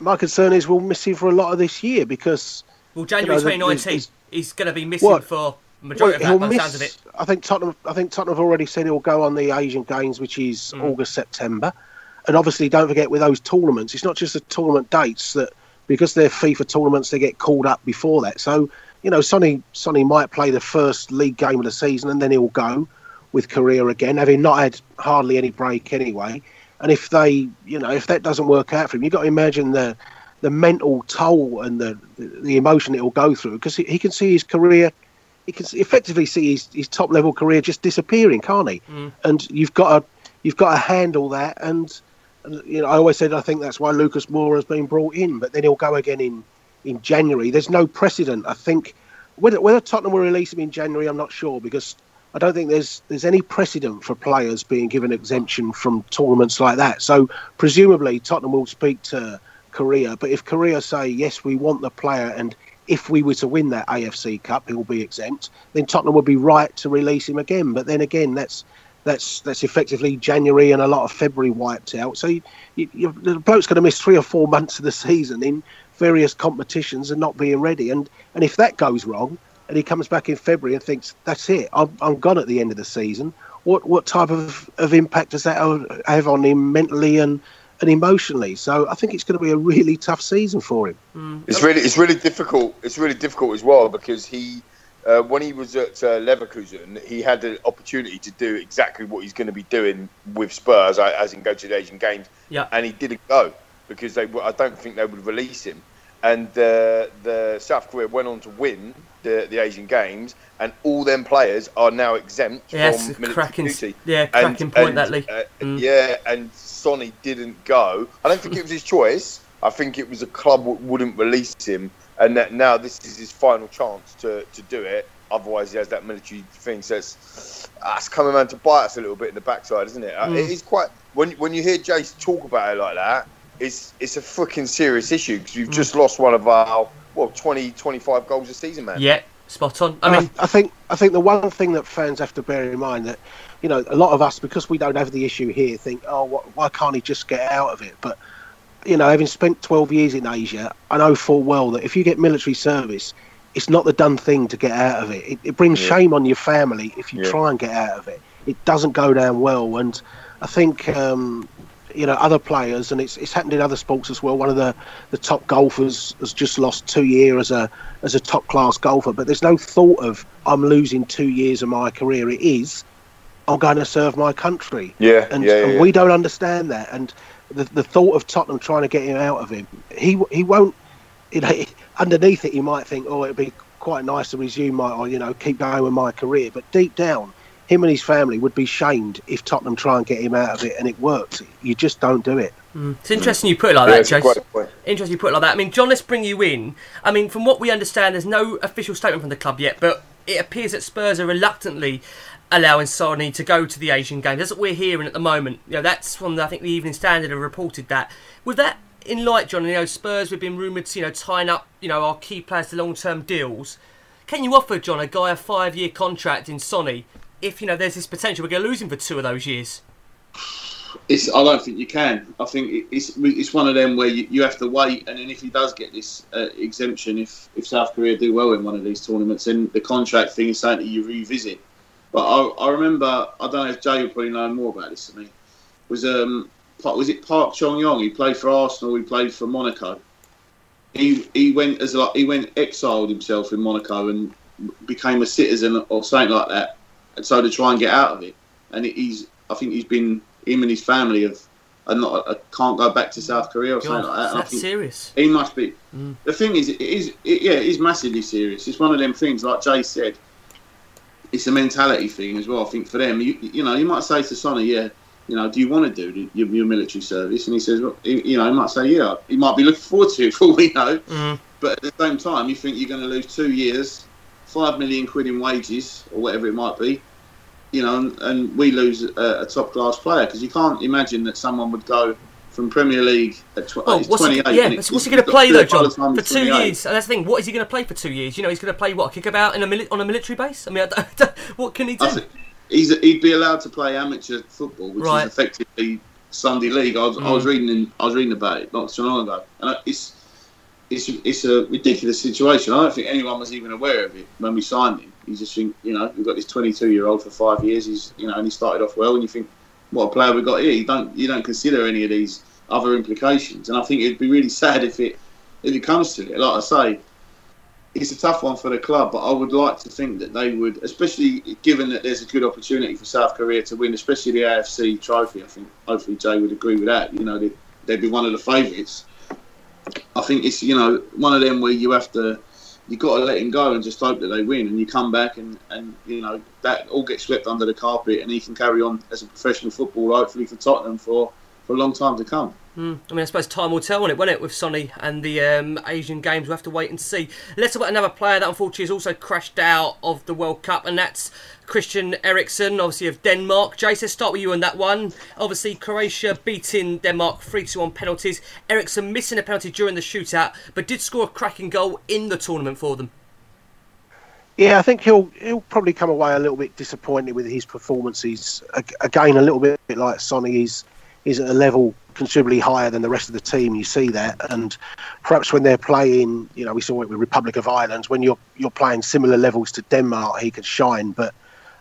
my concern is we'll miss him for a lot of this year because Well, January You know, 2019, there's- he's going to be missing What? for majority Well, of that sounds of it. I think Tottenham. I think Tottenham have already said he'll go on the Asian Games, which is Mm. August September. And obviously, don't forget with those tournaments, it's not just the tournament dates that because they're FIFA tournaments, they get called up before that. So you know, Sonny Sonny might play the first league game of the season, and then he'll go with Korea again, having not had hardly any break anyway. And if they, you know, if that doesn't work out for him, you've got to imagine the the mental toll and the the emotion it will go through because he, he can see his career he can effectively see his, his top level career just disappearing, can't he? Mm. And you've got to you've got to handle that. And, and you know, I always said I think that's why Lucas Moura has been brought in, but then he'll go again in in January. There's no precedent. I think whether whether Tottenham will release him in January, I'm not sure because I don't think there's there's any precedent for players being given exemption from tournaments like that. So presumably Tottenham will speak to Korea, but if Korea say yes, we want the player and if we were to win that AFC Cup, he will be exempt. Then Tottenham would be right to release him again. But then again, that's that's that's effectively January and a lot of February wiped out. So you, you, the bloke's going to miss three or four months of the season in various competitions and not being ready. And and if that goes wrong, and he comes back in February and thinks that's it, I'm, I'm gone at the end of the season. What what type of, of impact does that have on him mentally and and emotionally? So I think it's going to be a really tough season for him. It's really, it's really difficult. It's really difficult as well because he, uh, when he was at uh, Leverkusen, he had the opportunity to do exactly what he's going to be doing with Spurs, as in go to the Asian Games, Yeah. and he didn't go because they. I don't think they would release him. And uh, the South Korea went on to win the, the Asian Games, and all them players are now exempt Yes, from military cracking, duty. yeah, And- cracking point and, that Lee. uh, Mm. Yeah, and Sonny didn't go. I don't think it was his choice. I think it was a club w- wouldn't release him, and that now this is his final chance to, to do it. Otherwise, he has that military thing. So it's, ah, it's coming around to bite us a little bit in the backside, isn't it? Uh, Mm. It is quite when when you hear Jace talk about it like that. It's it's a freaking serious issue because Mm. we've just lost one of our well 20, 25 goals a season, man. Yeah, spot on. I I mean, I think I think the one thing that fans have to bear in mind that you know a lot of us because we don't have the issue here think oh what, why can't he just get out of it? But you know having spent 12 years in Asia, I know full well that if you get military service, it's not the done thing to get out of it. It, it brings Yeah. shame on your family if you Yeah. try and get out of it. It doesn't go down well, and I think. Um, you know, other players, and it's it's happened in other sports as well. One of the, the top golfers has just lost two years as a as a top class golfer, but there's no thought of I'm losing two years of my career. It is I'm going to serve my country, Yeah, and, yeah, and yeah. we don't understand that. And the the thought of Tottenham trying to get him out of him, he he won't. You know, underneath it, he might think, oh, it'd be quite nice to resume my, or you know, keep going with my career. But deep down, him and his family would be shamed if Tottenham try and get him out of it, and it works. You just don't do it. Mm. it's interesting you put it like Yeah, that, it's a Jace. great point. Interesting you put it like that. I mean, John, let's bring you in. I mean, from what we understand, there's no official statement from the club yet, but it appears that Spurs are reluctantly allowing Sonny to go to the Asian Games. That's what we're hearing at the moment. You know, that's from the, I think the Evening Standard have reported that. With that in light, John, you know, Spurs we've been rumoured to you know tying up you know our key players to long-term deals. Can you offer John a guy a five-year contract in Sonny if you know there's this potential we're going to lose him for two of those years? It's, I don't think you can. I think it's it's one of them where you, you have to wait, and then if he does get this uh, exemption, if if South Korea do well in one of these tournaments, then the contract thing is something you revisit. But I, I remember, I don't know if Jay would probably know more about this than me. Was um was it Park Chung Yong? He played for Arsenal. He played for Monaco. He he went as like he went exiled himself in Monaco and became a citizen or something like that, and so to try and get out of it. And he's I think he's been him and his family have and not uh, can't go back to South Korea or God, something like that. That's serious. He must be. The thing is, it is it, yeah, it is massively serious. It's one of them things, like Jay said. It's a mentality thing as well. I think for them, you, you know, you might say to Sonny, yeah, you know, do you want to do your, your military service? And he says, well, he, you know, he might say, yeah, he might be looking forward to it for all we know. But at the same time, you think you're going to lose two years, five million quid in wages or whatever it might be, you know, and, and we lose a, a top class player because you can't imagine that someone would go from Premier League at tw- Oh, what's he, 28. yeah, what's, he going to play though, do it by John? For two years, and that's the thing. What is he going to play for two years? You know, he's going to play what kick about in a mili- on a military base. I mean, I don't, what can he do? He'd be allowed to play amateur football, which Right. is effectively Sunday league. I was, I was Mm. reading in, I was reading about it not so long ago, and it's it's it's a ridiculous situation. I don't think anyone was even aware of it when we signed him. You just think, you know, we've got this 22 year old for five years. He's you know, and he started off well, and you think, what a player we've got here. You don't you don't consider any of these other implications, and I think it'd be really sad if it if it comes to it. Like I say, it's a tough one for the club, but I would like to think that they would, especially given that there's a good opportunity for South Korea to win, especially the AFC trophy. I think hopefully Jay would agree with that. You know, they'd, they'd be one of the favourites. I think it's you know one of them where you have to you got to let him go and just hope that they win, and you come back and and you know that all gets swept under the carpet, and he can carry on as a professional footballer, hopefully for Tottenham for for a long time to come. Mm, I mean, I suppose time will tell on it, won't it, with Sonny and the um, Asian Games? We'll have to wait and see. Let's talk about another player that unfortunately has also crashed out of the World Cup, and that's Christian Eriksen, obviously of Denmark. Jace, let's start with you on that one. Obviously, Croatia beating Denmark 3 2 on penalties. Eriksen missing a penalty during the shootout, but did score a cracking goal in the tournament for them. Yeah, I think he'll he'll probably come away a little bit disappointed with his performances. Again, a little bit like Sonny, he's he's at a level considerably higher than the rest of the team. You see that, and perhaps when they're playing, you know, we saw it with Republic of Ireland. When you're you're playing similar levels to Denmark, he could shine. But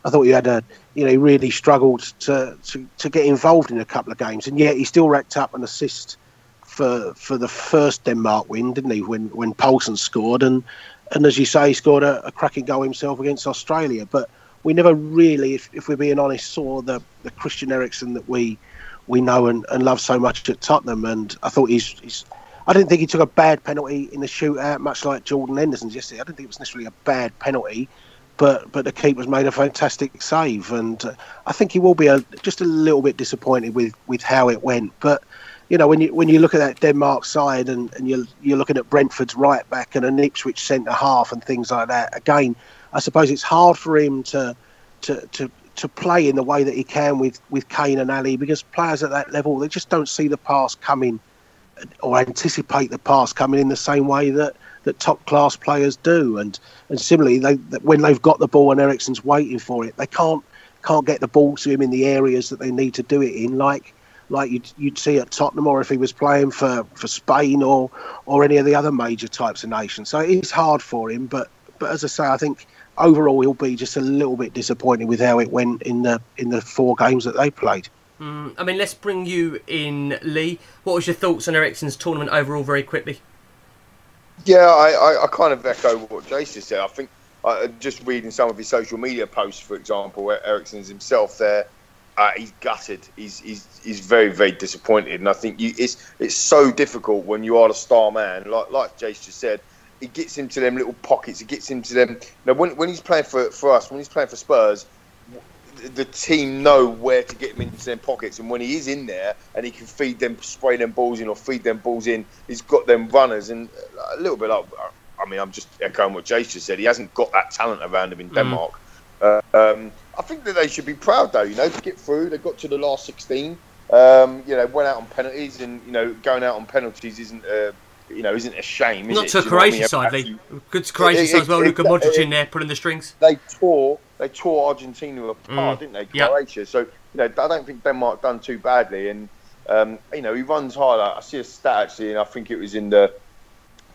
I thought he had a, you know, he really struggled to to, to get involved in a couple of games, and yet he still racked up an assist for for the first Denmark win, didn't he? When when Poulsen scored, and and as you say, he scored a, a cracking goal himself against Australia. But we never really, if, if we're being honest, saw the, the Christian Eriksen that we we know and, and love so much at Tottenham. And I thought he's, he's I didn't think he took a bad penalty in the shootout, much like Jordan Henderson's yesterday. I didn't think it was necessarily a bad penalty, but but the keeper's made a fantastic save, and uh, I think he will be a, just a little bit disappointed with, with how it went. But you know, when you when you look at that Denmark side and, and you're you're looking at Brentford's right back and an Ipswich centre half and things like that. Again, I suppose it's hard for him to to to to play in the way that he can with with Kane and Alli because players at that level they just don't see the pass coming or anticipate the pass coming in the same way that that top class players do. And and similarly, they when they've got the ball and Eriksen's waiting for it, they can't can't get the ball to him in the areas that they need to do it in, like like you'd, you'd see at Tottenham or if he was playing for, for Spain or or any of the other major types of nations. So it is hard for him, but but as I say, I think overall he'll be just a little bit disappointed with how it went in the in the four games that they played. Mm, I mean, let's bring you in, Lee. What was your thoughts on Eriksen's tournament overall, very quickly? Yeah, I, I, I kind of echo what Jason said. I think uh, just reading some of his social media posts, for example, where Eriksen's himself there, uh, he's gutted. He's, he's he's very very disappointed, and I think you, it's it's so difficult when you are the star man, like like Jace just said. It gets into them little pockets. He gets into them. Now, when when he's playing for for us, when he's playing for Spurs, the team know where to get him into them pockets, and when he is in there and he can feed them, spray them balls in, or feed them balls in, he's got them runners, and a little bit like, I mean, I'm just echoing what Jace just said. He hasn't got that talent around him in Denmark. Uh, um, I think that they should be proud, though. You know, to get through, they got to the last 16. Um, you know, went out on penalties, and you know, going out on penalties isn't. Uh, you know, isn't a shame. Is Not it? to a Do you know I Croatia side, Lee. Good Croatia It- side as well. Luka Modric in there, pulling the strings. they tore they tore Argentina apart, Mm. didn't they? Croatia. So you know, I don't think Denmark done too badly, and um, you know he runs hard. I see a stat actually, and I think it was in the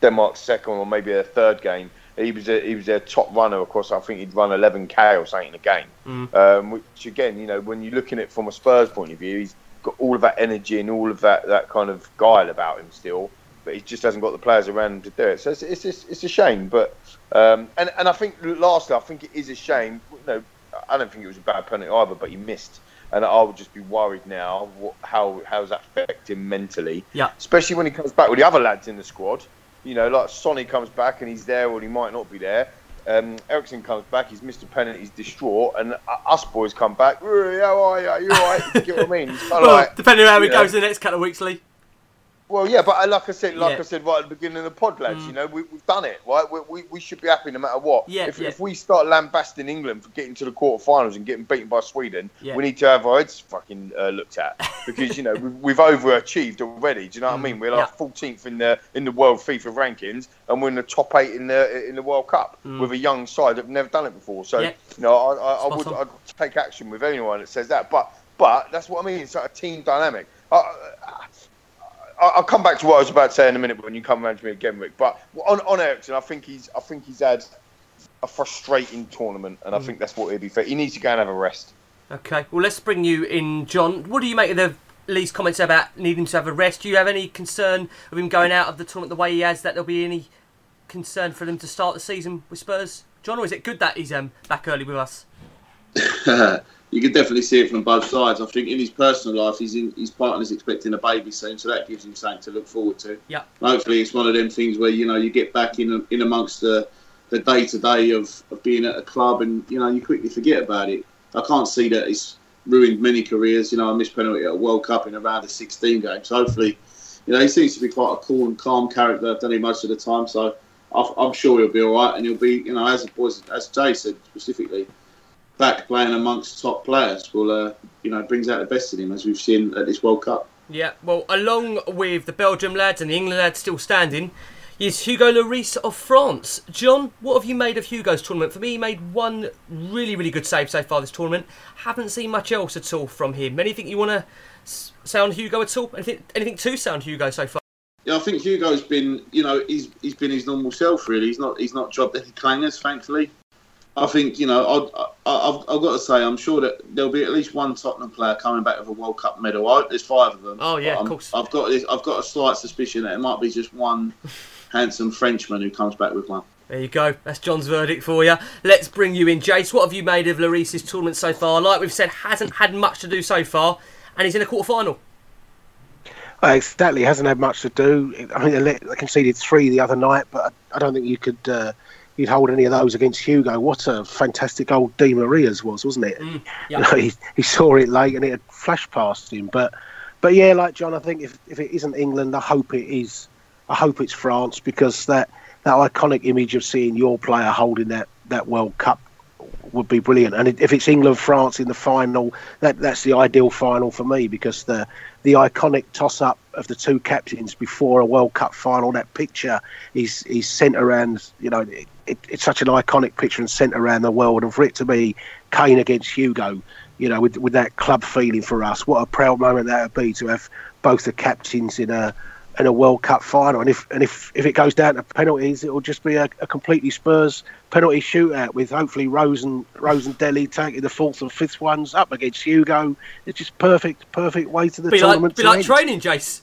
Denmark's second or maybe their third game. he was a, he was their top runner Of course, I think he'd run 11k or something in a game. Mm. Um, which again, you know, when you're looking at it from a Spurs point of view, he's got all of that energy and all of that that kind of guile about him still. But he just hasn't got the players around him to do it. So it's it's, it's, it's a shame. But um, and and I think lastly, I think it is a shame. You know, I don't think it was a bad penalty either, but he missed and I would just be worried now. What, how how's that affect him mentally? Yeah. Especially when he comes back with the other lads in the squad. You know, like Sonny comes back and he's there, or he might not be there. Um, Eriksen comes back, he's missed a penalty, he's distraught, and us boys come back. How are you? Right? you get what I mean? well, like, depending on how it goes know. the next couple of weeks, Lee. Well, yeah, but like I said, like yeah. I said right at the beginning of the pod, lads, mm. you know, we, have done it, right? We, we, we, should be happy no matter what. Yeah, if, yeah. if we start lambasting England for getting to the quarterfinals and getting beaten by Sweden, yeah. we need to have our heads fucking uh, looked at because you know we've, we've, overachieved already. Do you know what mm. I mean? We're like fourteenth in the in the world FIFA rankings, and we're in the top eight in the in the World Cup mm. with a young side that've never done it before. So you know, I, I, I would I'd take action with anyone that says that, but but that's what I mean. It's like a team dynamic. I, I'll come back to what I was about to say in a minute when you come around to me again, Rick. But on on Eriksen, I think he's I think he's had a frustrating tournament, and I mm. think that's what he'd be fair. He needs to go and have a rest. Okay, well let's bring you in, John. What do you make of the Lee's comments about needing to have a rest? Do you have any concern of him going out of the tournament the way he has? That there'll be any concern for them to start the season with Spurs, John, or is it good that he's um, back early with us? you can definitely see it from both sides. I think in his personal life, he's in, his partner's expecting a baby soon, so that gives him something to look forward to. Yeah. Hopefully, it's one of them things where you know you get back in in amongst the the day to day of of being at a club, and you know you quickly forget about it. I can't see that it's ruined many careers. You know, I missed penalty at a World Cup in around the 16 games. So hopefully, you know, he seems to be quite a cool and calm character. I've done him most of the time, so I'm sure he'll be all right, and he'll be, you know, as the boys, as Jay said specifically back playing amongst top players will, uh, you know, brings out the best in him as we've seen at this World Cup. Yeah, well, along with the Belgium lads and the England lads still standing, is Hugo Lloris of France. John, what have you made of Hugo's tournament? For me, he made one really, really good save so far this tournament. Haven't seen much else at all from him. Anything you want to sound Hugo at all? Anything, anything to sound Hugo so far? Yeah, I think Hugo's been, you know, he's he's been his normal self. Really, he's not he's not dropped any clangers, thankfully. I think you know I, have I've got to say I'm sure that there'll be at least one Tottenham player coming back with a World Cup medal. I, there's five of them. Oh yeah, of course. I've got this, I've got a slight suspicion that it might be just one handsome Frenchman who comes back with one. There you go. That's John's verdict for you. Let's bring you in, Jace. What have you made of Lloris's tournament so far? Like we've said, hasn't had much to do so far, and he's in a quarter final. Uh, exactly, hasn't had much to do. I mean, they conceded three the other night, but I don't think you could. Uh, you'd hold any of those against Hugo. What a fantastic old Di Maria's was, wasn't it? Mm, yeah. you know, he, he, saw it late and it had flashed past him. But but yeah, like John, I think if, if it isn't England, I hope it is. I hope it's France because that that iconic image of seeing your player holding that, that World Cup would be brilliant. And if it's England France in the final, that that's the ideal final for me because the the iconic toss up of the two captains before a World Cup final, that picture is is sent around. You know, it, it, it's such an iconic picture and sent around the world. And for it to be Kane against Hugo, you know, with with that club feeling for us, what a proud moment that would be to have both the captains in a in a World Cup final. And if and if, if it goes down to penalties, it will just be a, a completely Spurs penalty shootout with hopefully Rose and Rose and Dele taking the fourth and fifth ones up against Hugo. It's just perfect, perfect way to the be tournament. Like, be like end. training, Jace.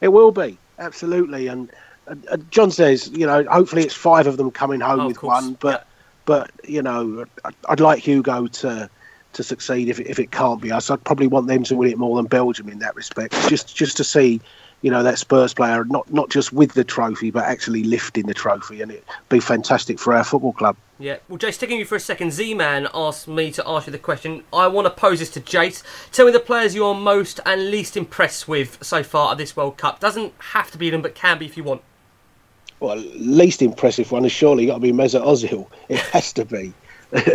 It will be absolutely. And, and, John says, you know, hopefully it's five of them coming home oh, with one. But yeah. but you know, I'd like Hugo to to succeed if it, if it can't be us. I'd probably want them to win it more than Belgium in that respect, just just to see you know that Spurs player not not just with the trophy but actually lifting the trophy, and it'd be fantastic for our football club. Yeah, well, Jace, taking you for a second, Z Man asked me to ask you the question. I want to pose this to Jace. Tell me the players you're most and least impressed with so far at this World Cup. Doesn't have to be them, but can be if you want. Well, least impressive one is surely got to be Mesut Ozil. It has to be.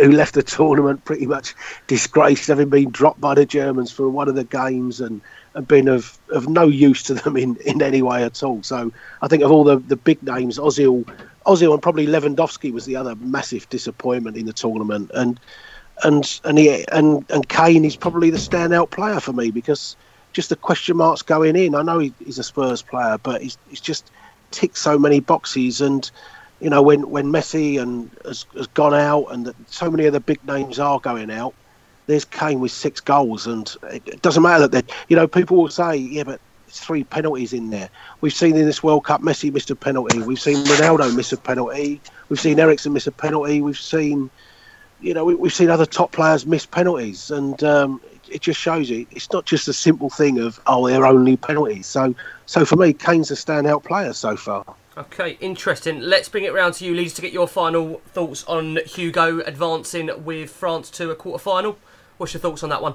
who left the tournament pretty much disgraced, having been dropped by the Germans for one of the games and have been of, of no use to them in, in any way at all. So I think of all the, the big names, Ozil, Ozil and probably Lewandowski was the other massive disappointment in the tournament, and and and he, and and Kane is probably the standout player for me because just the question marks going in. I know he, he's a Spurs player, but he's he's just ticked so many boxes and you know, when when Messi and has, has gone out, and so many of the big names are going out. There's Kane with six goals, and it, doesn't matter that you know people will say, yeah, but it's three penalties in there. We've seen in this World Cup Messi missed a penalty. We've seen Ronaldo miss a penalty. We've seen Eriksen miss a penalty. We've seen, you know, we, have seen other top players miss penalties, and um, it just shows you it's not just a simple thing of oh they're only penalties. So so for me, Kane's a standout player so far. Okay, interesting. Let's bring it round to you, Leeds, to get your final thoughts on Hugo advancing with France to a quarter final. What's your thoughts on that one?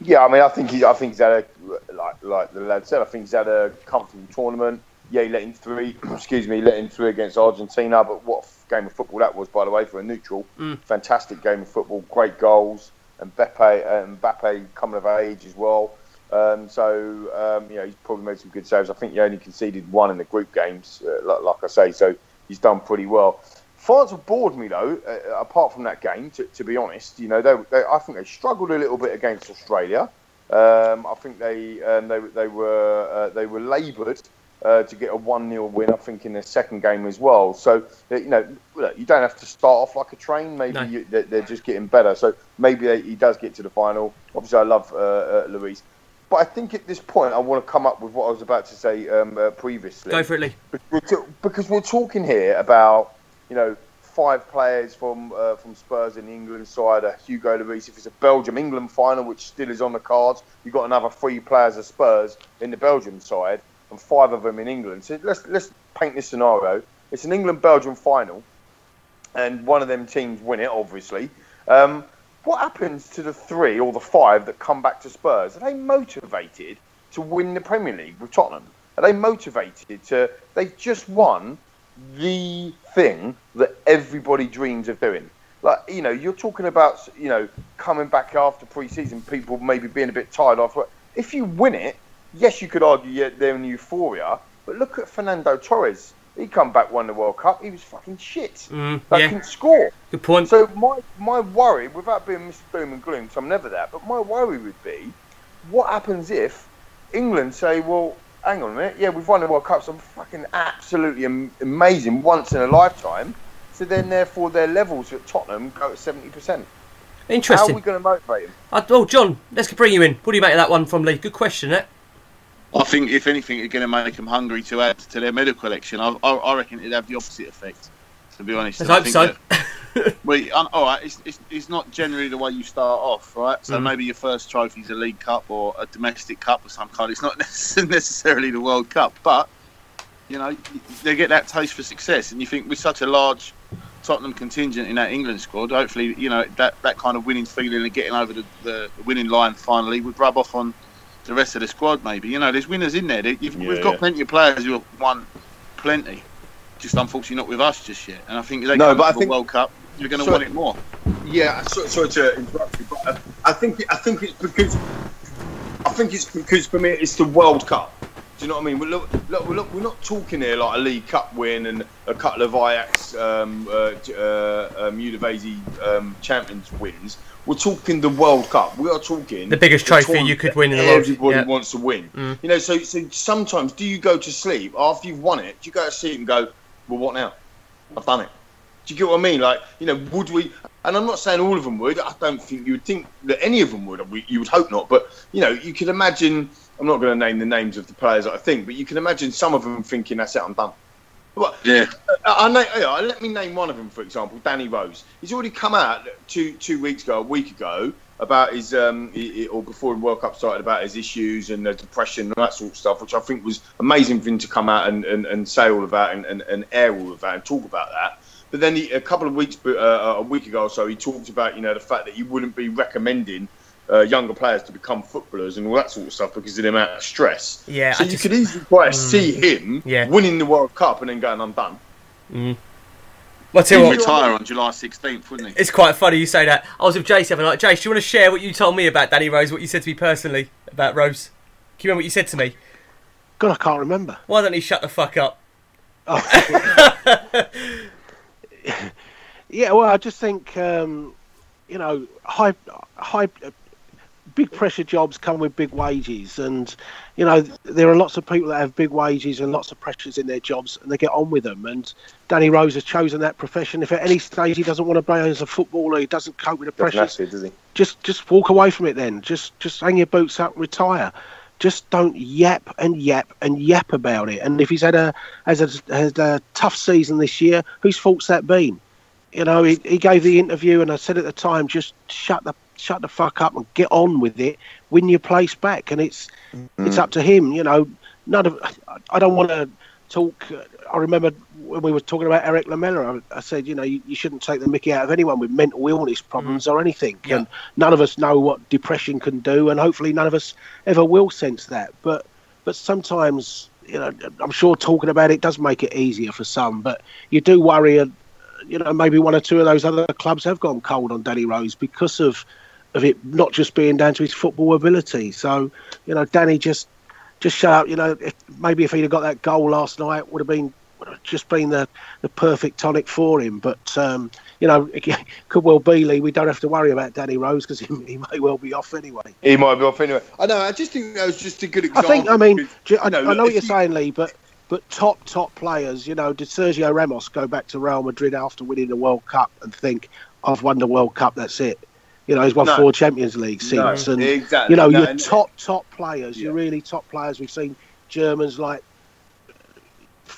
Yeah, I mean, I think he's, I think he's had a like like the lad said. I think he's had a comfortable tournament. Yeah, he let in three. excuse me, let in three against Argentina. But what game of football that was, by the way, for a neutral. Mm. Fantastic game of football. Great goals. And Mbappe, and Mbappe coming of age as well. Um, so um, you know he's probably made some good saves. I think he only conceded one in the group games, uh, like, like, I say. So he's done pretty well. France have bored me though. Uh, apart from that game, to, to be honest, you know, they, they, I think they struggled a little bit against Australia. Um, I think they um, they, they were uh, they were laboured uh, to get a one 0 win. I think in the second game as well. So you know, look, you don't have to start off like a train. Maybe no. you, they're just getting better. So maybe they, he does get to the final. Obviously, I love uh, uh, Lloris. But I think at this point, I want to come up with what I was about to say um, uh, previously. Go for it, Lee. Because we're talking here about, you know, five players from uh, from Spurs in the England side, uh, Hugo Lloris. If it's a Belgium England final, which still is on the cards, you've got another three players of Spurs in the Belgium side, and five of them in England. So let's let's paint this scenario. It's an England Belgium final, and one of them teams win it, obviously. Um, what happens to the three or the five that come back to Spurs? Are they motivated to win the Premier League with Tottenham? Are they motivated to? They've just won the thing that everybody dreams of doing. Like you know, you're talking about you know coming back after pre-season, people maybe being a bit tired after. If you win it, yes, you could argue they're in euphoria. But look at Fernando Torres. He come back, won the World Cup. He was fucking shit. Mm, yeah. couldn't score. Good point. So my my worry, without being Mr. Boom and Gloom, because I'm never that, but my worry would be, what happens if England say, well, hang on a minute, yeah, we've won the World Cup, so fucking absolutely amazing, once in a lifetime. So then, therefore, their levels at Tottenham go at seventy percent. Interesting. How are we going to motivate them? Uh, oh, John, let's bring you in. What do you make of that one from Lee? Good question, eh? I think if anything, it's going to make them hungry to add to their medal collection. I, I, I reckon it'd have the opposite effect. To be honest, Let's hope so. That, well, all right, it's, it's, it's, not generally the way you start off, right? So mm. maybe your first trophy is a League Cup or a domestic cup of some kind. It's not necessarily the World Cup, but you know they get that taste for success, and you think with such a large Tottenham contingent in that England squad, hopefully you know that, that kind of winning feeling and getting over the, the winning line finally would rub off on the rest of the squad. Maybe you know, there's winners in there. Yeah, we've got yeah. plenty of players who have won plenty. Just unfortunately not with us just yet. And I think they no, but I think, World Cup, you're going to want it more. Yeah, sorry, sorry to interrupt you, but uh, I think I think it's because I think it's because for me it's the World Cup. Do you know what I mean? We're, look, look, we're, look, we're not talking here like a League Cup win and a couple of Ajax um, uh, uh, um, Udinese um, Champions wins. We're talking the World Cup. We are talking the biggest the trophy you could win in the world. Everybody yeah. wants to win. Mm. You know, so so sometimes do you go to sleep after you've won it? Do you go to sleep and go, well, what now? I've done it. Do you get what I mean? Like, you know, would we? And I'm not saying all of them would. I don't think you would think that any of them would. You would hope not. But you know, you could imagine. I'm not going to name the names of the players that I think, but you can imagine some of them thinking, "That's it, I'm done." Well, yeah. I, I, I, let me name one of them, for example, Danny Rose. He's already come out two two weeks ago, a week ago, about his um, he, or before the World Cup started, about his issues and the depression and that sort of stuff, which I think was amazing for him to come out and, and, and say all about and, and, and air all of that and talk about that. But then he, a couple of weeks, uh, a week ago or so, he talked about you know the fact that he wouldn't be recommending uh, younger players to become footballers and all that sort of stuff because of the amount of stress. Yeah. So I you just, could easily quite mm, see him yeah. winning the World Cup and then going, "I'm done." Mm. Well, He'd retire on July 16th, wouldn't he? It's quite funny you say that. I was with Jace the other night. Jace, do you want to share what you told me about Danny Rose? What you said to me personally about Rose? Can you remember what you said to me? God, I can't remember. Why don't you shut the fuck up? Oh. yeah, well, I just think um, you know, high, high, big pressure jobs come with big wages, and you know there are lots of people that have big wages and lots of pressures in their jobs, and they get on with them. And Danny Rose has chosen that profession. If at any stage he doesn't want to play as a footballer, he doesn't cope with the pressure. Just just walk away from it then. Just just hang your boots up, retire. Just don't yap and yap and yap about it. And if he's had a has a, has a tough season this year, whose fault's that been? You know, he, he gave the interview, and I said at the time, just shut the shut the fuck up and get on with it. Win your place back, and it's it's up to him. You know, none of I don't want to talk. I remember when we were talking about Erik Lamela, I, I said, you know, you, you shouldn't take the mickey out of anyone with mental illness problems or anything. Yeah. And none of us know what depression can do, and hopefully none of us ever will sense that. But but sometimes, you know, I'm sure talking about it does make it easier for some. But you do worry, uh, you know, maybe one or two of those other clubs have gone cold on Danny Rose because of of it not just being down to his football ability. So, you know, Danny just just shut up. You know, if, maybe if he'd have got that goal last night, would have been would have just been the, the perfect tonic for him. But um, you know, it could well be Lee. We don't have to worry about Danny Rose because he, he may well be off anyway. He might be off anyway. I know. I just think that was just a good example. I think. I mean, ju- I, you know, I know look, what you're you- saying, Lee, but but top top players. You know, did Sergio Ramos go back to Real Madrid after winning the World Cup and think, "I've won the World Cup. That's it." You know, he's won No. four Champions League No, and exactly. you know, No, your and- top top players, your Yeah. really top players. We've seen Germans like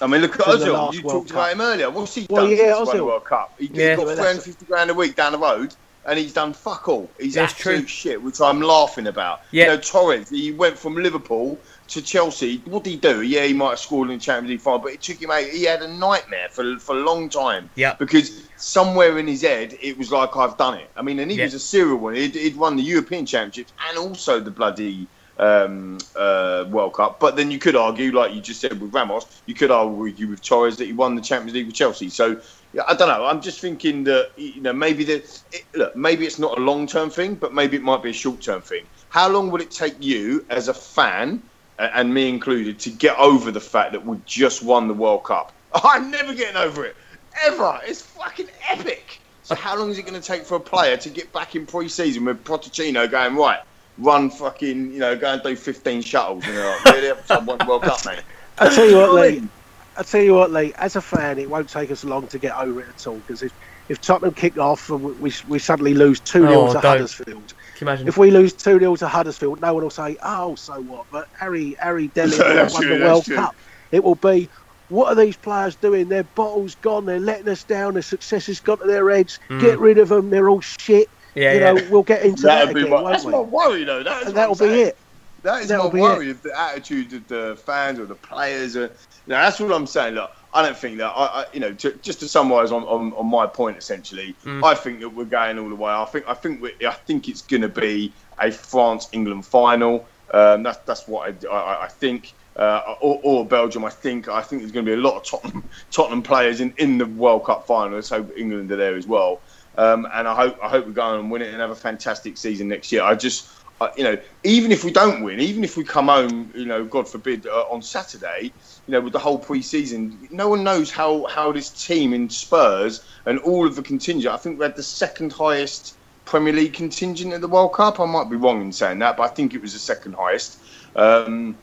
I mean, look at from Ozil. You World talked about him earlier. What's he Well, done yeah, since he won the Ozil. World Cup? He, Yeah. has got But 350 grand a week down the road, and he's done fuck all. He's That's absolute true. shit, which I'm laughing about. Yeah. You know, Torres, he went from Liverpool to Chelsea. What did he do? Yeah, he might have scored in the Champions League final, but it took him out. He had a nightmare for, for a long time. Yeah. Because somewhere in his head, it was like, I've done it. I mean, and he Yeah. was a serial one. He'd, he'd won the European Championships and also the bloody um, uh, World Cup. But then you could argue, like you just said with Ramos, you could argue with Torres that he won the Champions League with Chelsea. So I don't know. I'm just thinking that you know maybe that it, look, maybe it's not a long term thing, but maybe it might be a short term thing. How long would it take you as a fan, and me included, to get over the fact that we just won the World Cup? I'm never getting over it ever. It's fucking epic. So how long is it going to take for a player to get back in pre-season with Pochettino going right? Run fucking, you know, go and do 15 shuttles. You know, like, really, I won the World Cup, mate. I tell you what, know Lee. I tell you what, Lee. As a fan, it won't take us long to get over it at all. Because if, if Tottenham kick off and we, we, we suddenly lose two 0 Oh, to don't. Huddersfield, Can you imagine? if we lose two 0 to Huddersfield, no one will say, "Oh, so what?" But Harry Harry Dele won true, the World true. Cup. It will be. What are these players doing? Their bottles gone. They're letting us down. Their success has got to their heads. Get rid of them. They're all shit. Mm. yeah, you yeah. know, we'll get into that That'd be again, my, that's we? my worry, though. That is and that'll be saying. it. That is That'll my be worry of the attitude of the fans or the players. Or, you know, that's what I'm saying. Look, I don't think that. I, I you know, to, just to summarise on, on, on my point, essentially, I think that we're going all the way. I think I think we I think it's going to be a France England final. Um, that's that's what I, I, I think. Uh, or, or Belgium, I think. I think there's going to be a lot of Tottenham, Tottenham players in, in the World Cup final. Let's hope England are there as well. Um, and I hope I hope we go and win it and have a fantastic season next year. I just, I, you know, even if we don't win, even if we come home, you know, God forbid, uh, on Saturday, you know, with the whole pre-season, no one knows how how this team in Spurs and all of the contingent. I think we had the second highest Premier League contingent at the World Cup. I might be wrong in saying that, but I think it was the second highest. Um,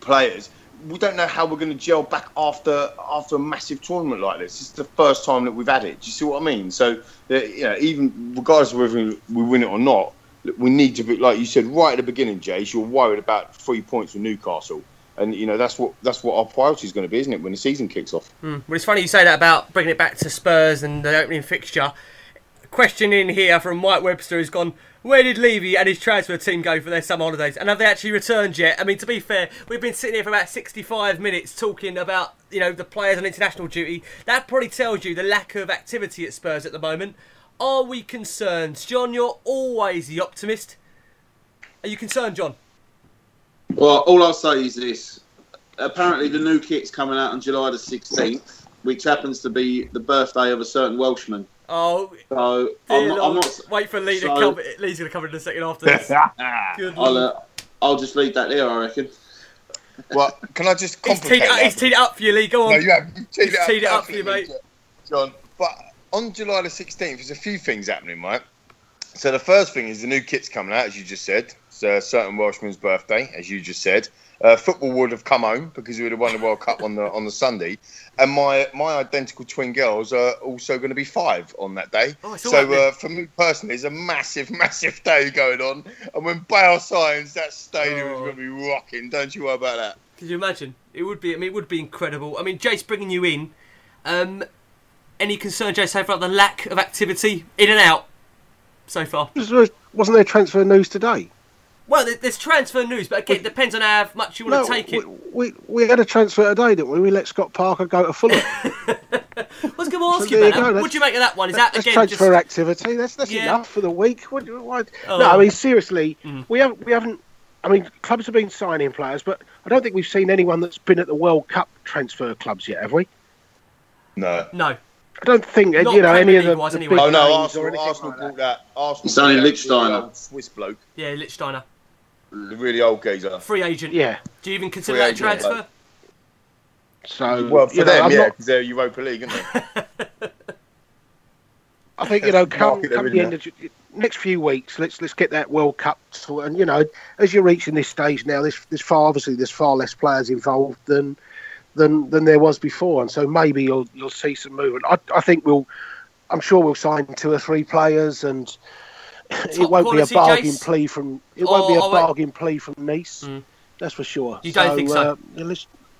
players. We don't know how we're going to gel back after after a massive tournament like this. It's the first time that we've had it. Do you see what I mean? So, uh, you know, even regardless of whether we win it or not, we need to be like you said right at the beginning, Jace. You're worried about three points with Newcastle, and you know that's what that's what our priority is going to be, isn't it? When the season kicks off. Hmm. Well, it's funny you say that about bringing it back to Spurs and the opening fixture. Question in here from Mike Webster has gone, where did Levy and his transfer team go for their summer holidays? And have they actually returned yet? I mean, to be fair, we've been sitting here for about 65 minutes talking about, you know, the players on international duty. That probably tells you the lack of activity at Spurs at the moment. Are we concerned? John, you're always the optimist. Are you concerned, John? Well, all I'll say is this. Apparently, the new kit's coming out on July the 16th, which happens to be the birthday of a certain Welshman. Oh, So dear I'm not, I'm not, wait for Lee to so- come. Lee's going to come in a second after this. Good I'll, uh, I'll just leave that there, I reckon. Well, can I just He's teed, it up, he's teed it up for you, Lee. Go on. No, you have. You teed He's it up, teed it up for you, mate. John. But on July the 16th, there's a few things happening, right? So the first thing is the new kit's coming out, as you just said. It's a certain Welshman's birthday, as you just said. Uh, football would have come home because we would have won the World Cup on the on the Sunday, and my my identical twin girls are also going to be five on that day. Oh, so uh, for me personally, it's a massive, massive day going on. And when Bale signs, that stadium is Oh. going to be rocking. Don't you worry about that. Could you imagine? It would be. I mean, it would be incredible. I mean, Jace bringing you in. Um, any concern, Jace, so about the lack of activity in and out so far? Wasn't there transfer news today? Well, there's transfer news, but again, it depends on how much you want to take it. we, we we had a transfer today, didn't we? We let Scott Parker go to Fulham. I was going to ask So you there about you that. What do you make of that one? Is that That's again transfer just? activity. That's that's Yeah. enough for the week. What, do what? Oh. No, I mean seriously, Mm. we haven't we haven't. I mean, clubs have been signing players, but I don't think we've seen anyone that's been at the World Cup transfer clubs yet, have we? No. No. I don't think Not you know any of the, League-wise the anyway. Oh no, names Arsenal, or anything Arsenal like brought that. that. Arsenal It's only brought that Lichtsteiner. Swiss bloke, Yeah, Lichtsteiner, the really old geezer. free agent. Yeah. Do you even consider Free that agent, transfer? So Well, for you know, them, I'm yeah, not- because they're Europa League, aren't they? I think you know, come, Market come the end of Ju- next few weeks, let's let's get that World Cup sort. And you know, as you're reaching this stage now, there's there's far obviously there's far less players involved than than than there was before, and so maybe you'll you'll see some movement. I I think we'll, I'm sure we'll sign two or three players, and it won't be a quality, bargain Jace? plea from it won't be a bargain plea from Nice. Mm. That's for sure. You don't think so? Uh,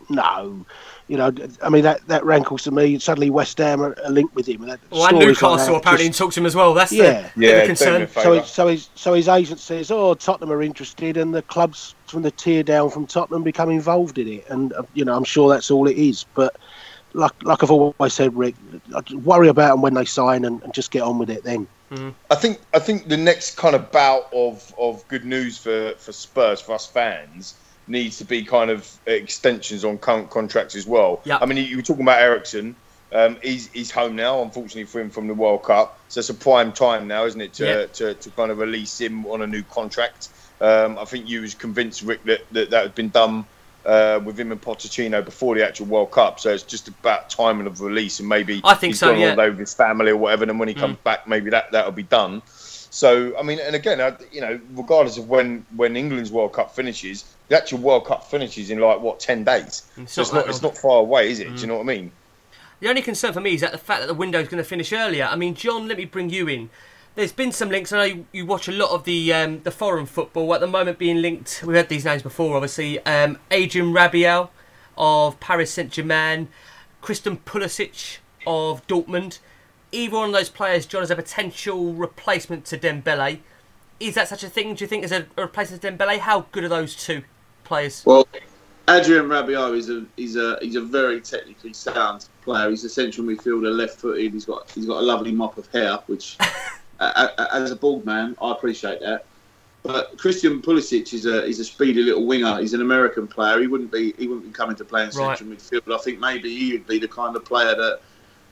no, you know, I mean that that rankles to me. Suddenly, West Ham are, are linked with him. And that Well, and stories like Newcastle that apparently just- talked to him as well. That's Yeah. the, bit Yeah, concern. so, his, so, his, so his agent says, "Oh, Tottenham are interested," and the clubs from the tier down from Tottenham become involved in it. And uh, you know, I'm sure that's all it is. But like, like I've always said, Rick, I just worry about them when they sign and, and just get on with it. Then I think I think the next kind of bout of, of good news for, for Spurs for us fans needs to be kind of extensions on current contracts as well. Yep. I mean, you were talking about Eriksen. Um, he's he's home now, unfortunately for him from the World Cup. So it's a prime time now, isn't it, to Yeah. to, to kind of release him on a new contract. Um, I think you was convinced Rick that that, that had been done uh, with him and Pochettino before the actual World Cup. So it's just about timing of release and maybe I think he's so, gone yeah. holiday with his family or whatever. And when he comes back, maybe that that'll be done. So I mean, and again, I, you know, regardless of when when England's World Cup finishes, the actual World Cup finishes in like what ten days. It's so it's not not it's not far away, is it? Do you know what I mean? The only concern for me is that the fact that the window is going to finish earlier. I mean, John, let me bring you in. There's been some links. I know you, you watch a lot of the um, the foreign football at the moment being linked. We've had these names before, obviously. Um, Adrien Rabiot of Paris Saint Germain, Christian Pulisic of Dortmund. Either one of those players, John, is a potential replacement to Dembele. Is that such a thing? Do you think as a, replacement to Dembele? How good are those two players? Well, Adrien Rabiot is a he's a he's a very technically sound player. He's a central midfielder, left-footed. He's got he's got a lovely mop of hair, which a- as a bald man, I appreciate that. But Christian Pulisic is a he's a speedy little winger. He's an American player. He wouldn't be he wouldn't be coming to play in Right. central midfield. I think maybe he would be the kind of player that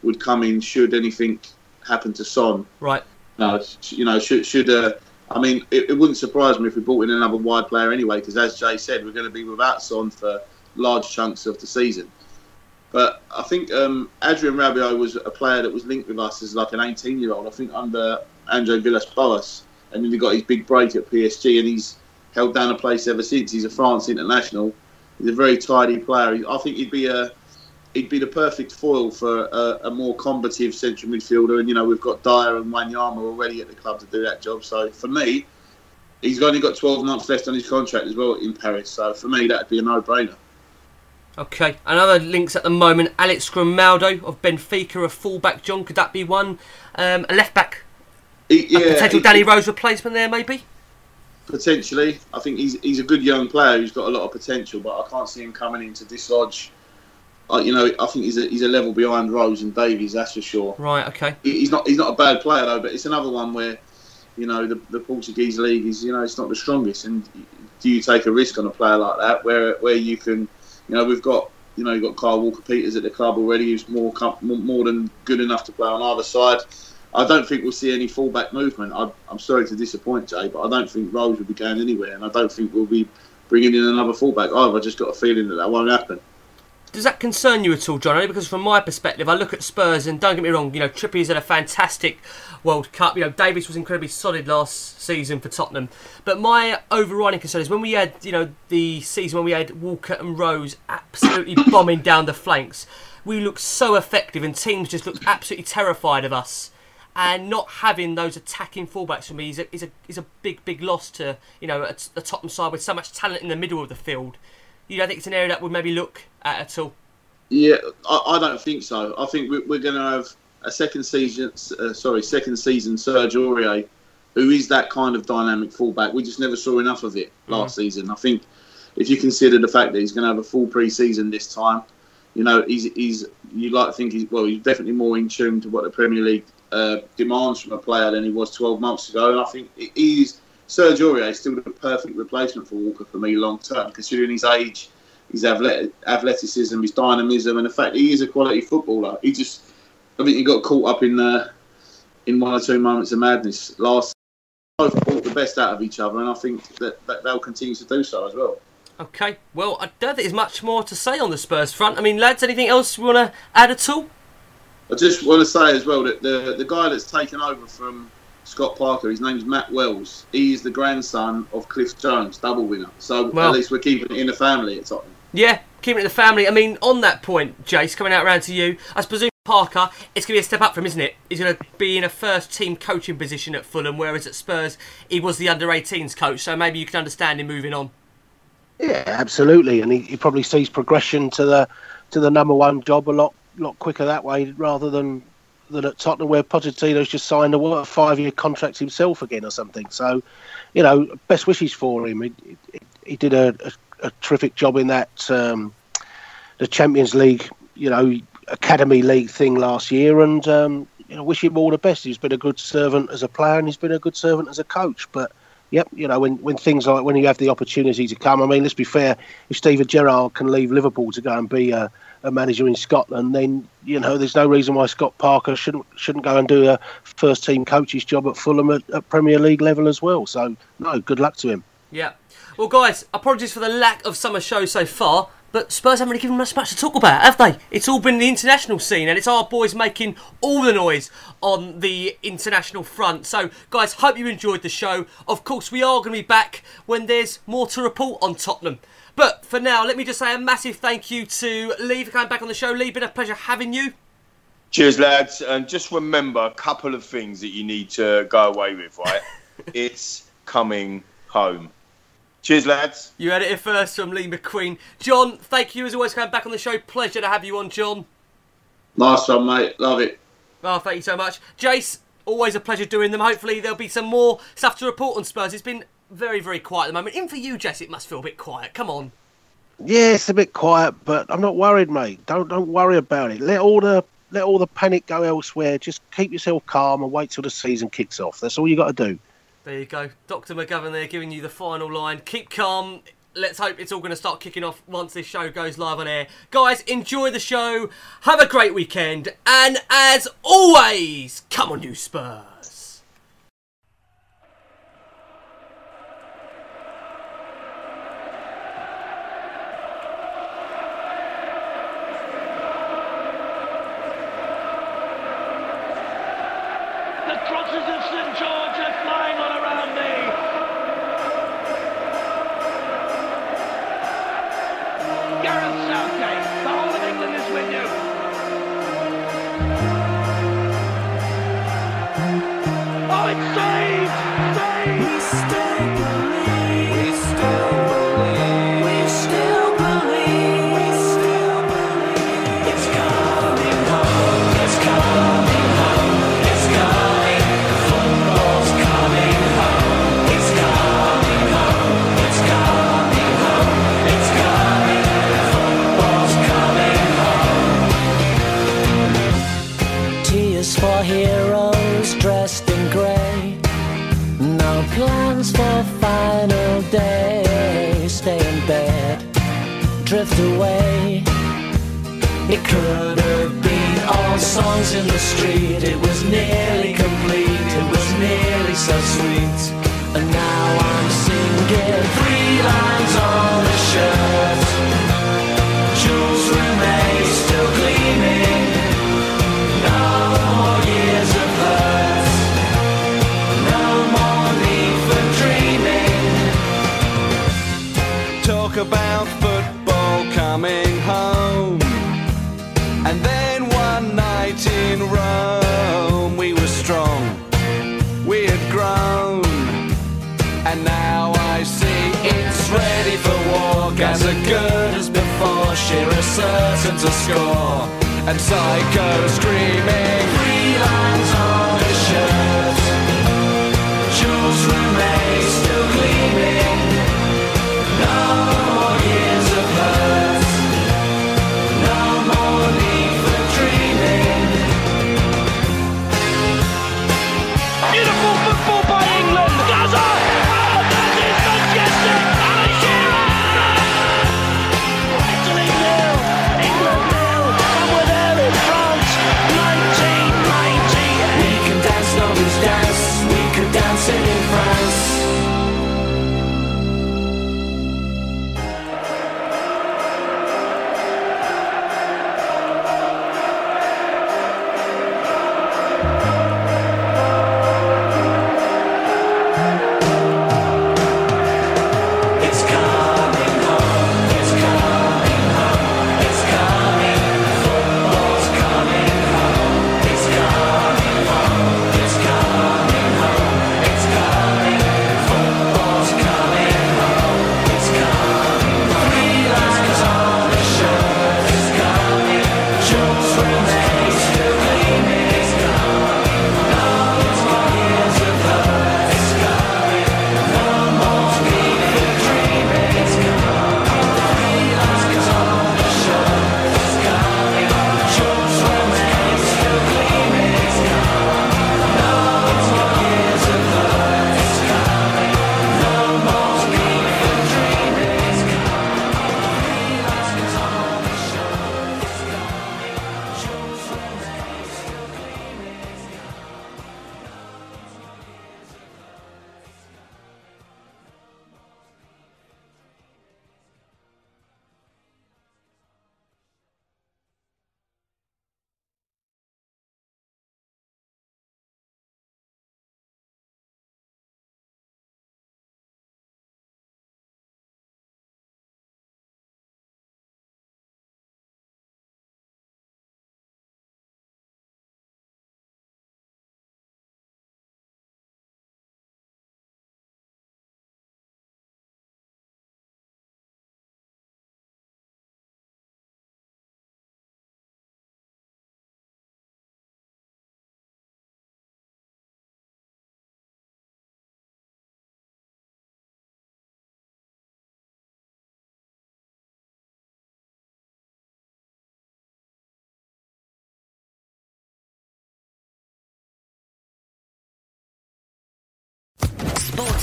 would come in should anything happen to Son. Right. No, you know, should should uh, I mean, it, it wouldn't surprise me if we brought in another wide player anyway, because as Jay said, we're going to be without Son for large chunks of the season. But I think um, Adrien Rabiot was a player that was linked with us as like an 18-year-old. I think under Andre Villas-Boas, and then he got his big break at PSG, and he's held down a place ever since. He's a France international. He's a very tidy player. I think he'd be a he'd be the perfect foil for a, a more combative central midfielder. And you know, we've got Dier and Wanyama already at the club to do that job. So for me, he's only got 12 months left on his contract as well in Paris. So for me, that'd be a no-brainer. Okay, another links at the moment. Alex Grimaldo of Benfica, a fullback. John, could that be one? Um, a left back, He, a yeah, potential Danny Rose replacement there, maybe. potentially. I think he's he's a good young player who's got a lot of potential, but I can't see him coming in to dislodge. You know, I think he's a, he's a level behind Rose and Davies, that's for sure. Right. Okay. He's not he's not a bad player though, but it's another one where, you know, the, the Portuguese league is you know it's not the strongest, and do you take a risk on a player like that where where you can, you know, we've got you know you've got Kyle Walker Peters at the club already, who's more more than good enough to play on either side. I don't think we'll see any fullback movement. I, I'm sorry to disappoint Jay, but I don't think Rose will be going anywhere, and I don't think we'll be bringing in another fullback either. I just got a feeling that that won't happen. Does that concern you at all, John? Only because from my perspective, I look at Spurs and don't get me wrong, you know, Trippier's had a fantastic World Cup. You know, Davies was incredibly solid last season for Tottenham. But my overriding concern is when we had, you know, the season when we had Walker and Rose absolutely bombing down the flanks, we looked so effective and teams just looked absolutely terrified of us. And not having those attacking fullbacks for me is a, is a, is a big, big loss to, you know, a, a Tottenham side with so much talent in the middle of the field. You don't think it's an area that would maybe look at at all? Yeah, I, I don't think so. I think we're, we're going to have a second season, uh, sorry, second season Serge Aurier, who is that kind of dynamic fullback. We just never saw enough of it last mm. season. I think if you consider the fact that he's going to have a full pre-season this time, you know, he's he's you like to think he's well, he's definitely more in tune to what the Premier League uh, demands from a player than he was 12 months ago. And I think he's Serge Aurier is still the perfect replacement for Walker for me long term, considering his age, his athleticism, his dynamism, and the fact he is a quality footballer. He just I think he got caught up in uh, in one or two moments of madness last. Both brought the best out of each other, and I think that, that they'll continue to do so as well. Okay, well, I don't think there's much more to say on the Spurs front. I mean, lads, anything else you want to add at all? I just want to say as well that the the guy that's taken over from Scott Parker, his name's Matt Wells. He is the grandson of Cliff Jones, double winner. So well, at least we're keeping it in the family at Tottenham. Yeah, keeping it the family. I mean, on that point, Jace, coming out around to you, I presume Parker, it's going to be a step up from, isn't it? He's going to be in a first team coaching position at Fulham, whereas at Spurs, he was the under 18s coach. So maybe you can understand him moving on. Yeah, absolutely, and he, he probably sees progression to the to the number one job a lot lot quicker that way rather than than at Tottenham where Pochettino's just signed a, a five year contract himself again or something. So, you know, best wishes for him. He, he, he did a, a, a, terrific job in that um, the Champions League, you know, Academy League thing last year, and um, you know, wish him all the best. He's been a good servant as a player, and he's been a good servant as a coach. But yep, you know, when, when things like when you have the opportunity to come, I mean, let's be fair, if Steven Gerrard can leave Liverpool to go and be a, a manager in Scotland, then you know, there's no reason why Scott Parker shouldn't shouldn't go and do a first team coach's job at Fulham at, at Premier League level as well. So no, good luck to him. Yeah. Well, guys, apologies for the lack of summer show so far. But Spurs haven't really given us much to talk about, have they? It's all been the international scene, and it's our boys making all the noise on the international front. So, guys, hope you enjoyed the show. Of course, we are going to be back when there's more to report on Tottenham. But for now, let me just say a massive thank you to Lee for coming back on the show. Lee, been a pleasure having you. Cheers, lads. And just remember a couple of things that you need to go away with, right? it's coming home. Cheers, lads. You had it first from Lee McQueen. John, thank you as always for coming back on the show. Pleasure to have you on, John. Nice one, mate. Love it. Oh, thank you so much. Jace, always a pleasure doing them. Hopefully, there'll be some more stuff to report on Spurs. It's been very, very quiet at the moment. In for you, Jess, it must feel a bit quiet. Come on. Yeah, it's a bit quiet, but I'm not worried, mate. Don't don't worry about it. Let all the let all the panic go elsewhere. Just keep yourself calm and wait till the season kicks off. That's all you got to do. There you go. Dr. McGovern there giving you the final line. Keep calm. Let's hope it's all going to start kicking off once this show goes live on air. Guys, enjoy the show. Have a great weekend. And as always, come on, you Spurs.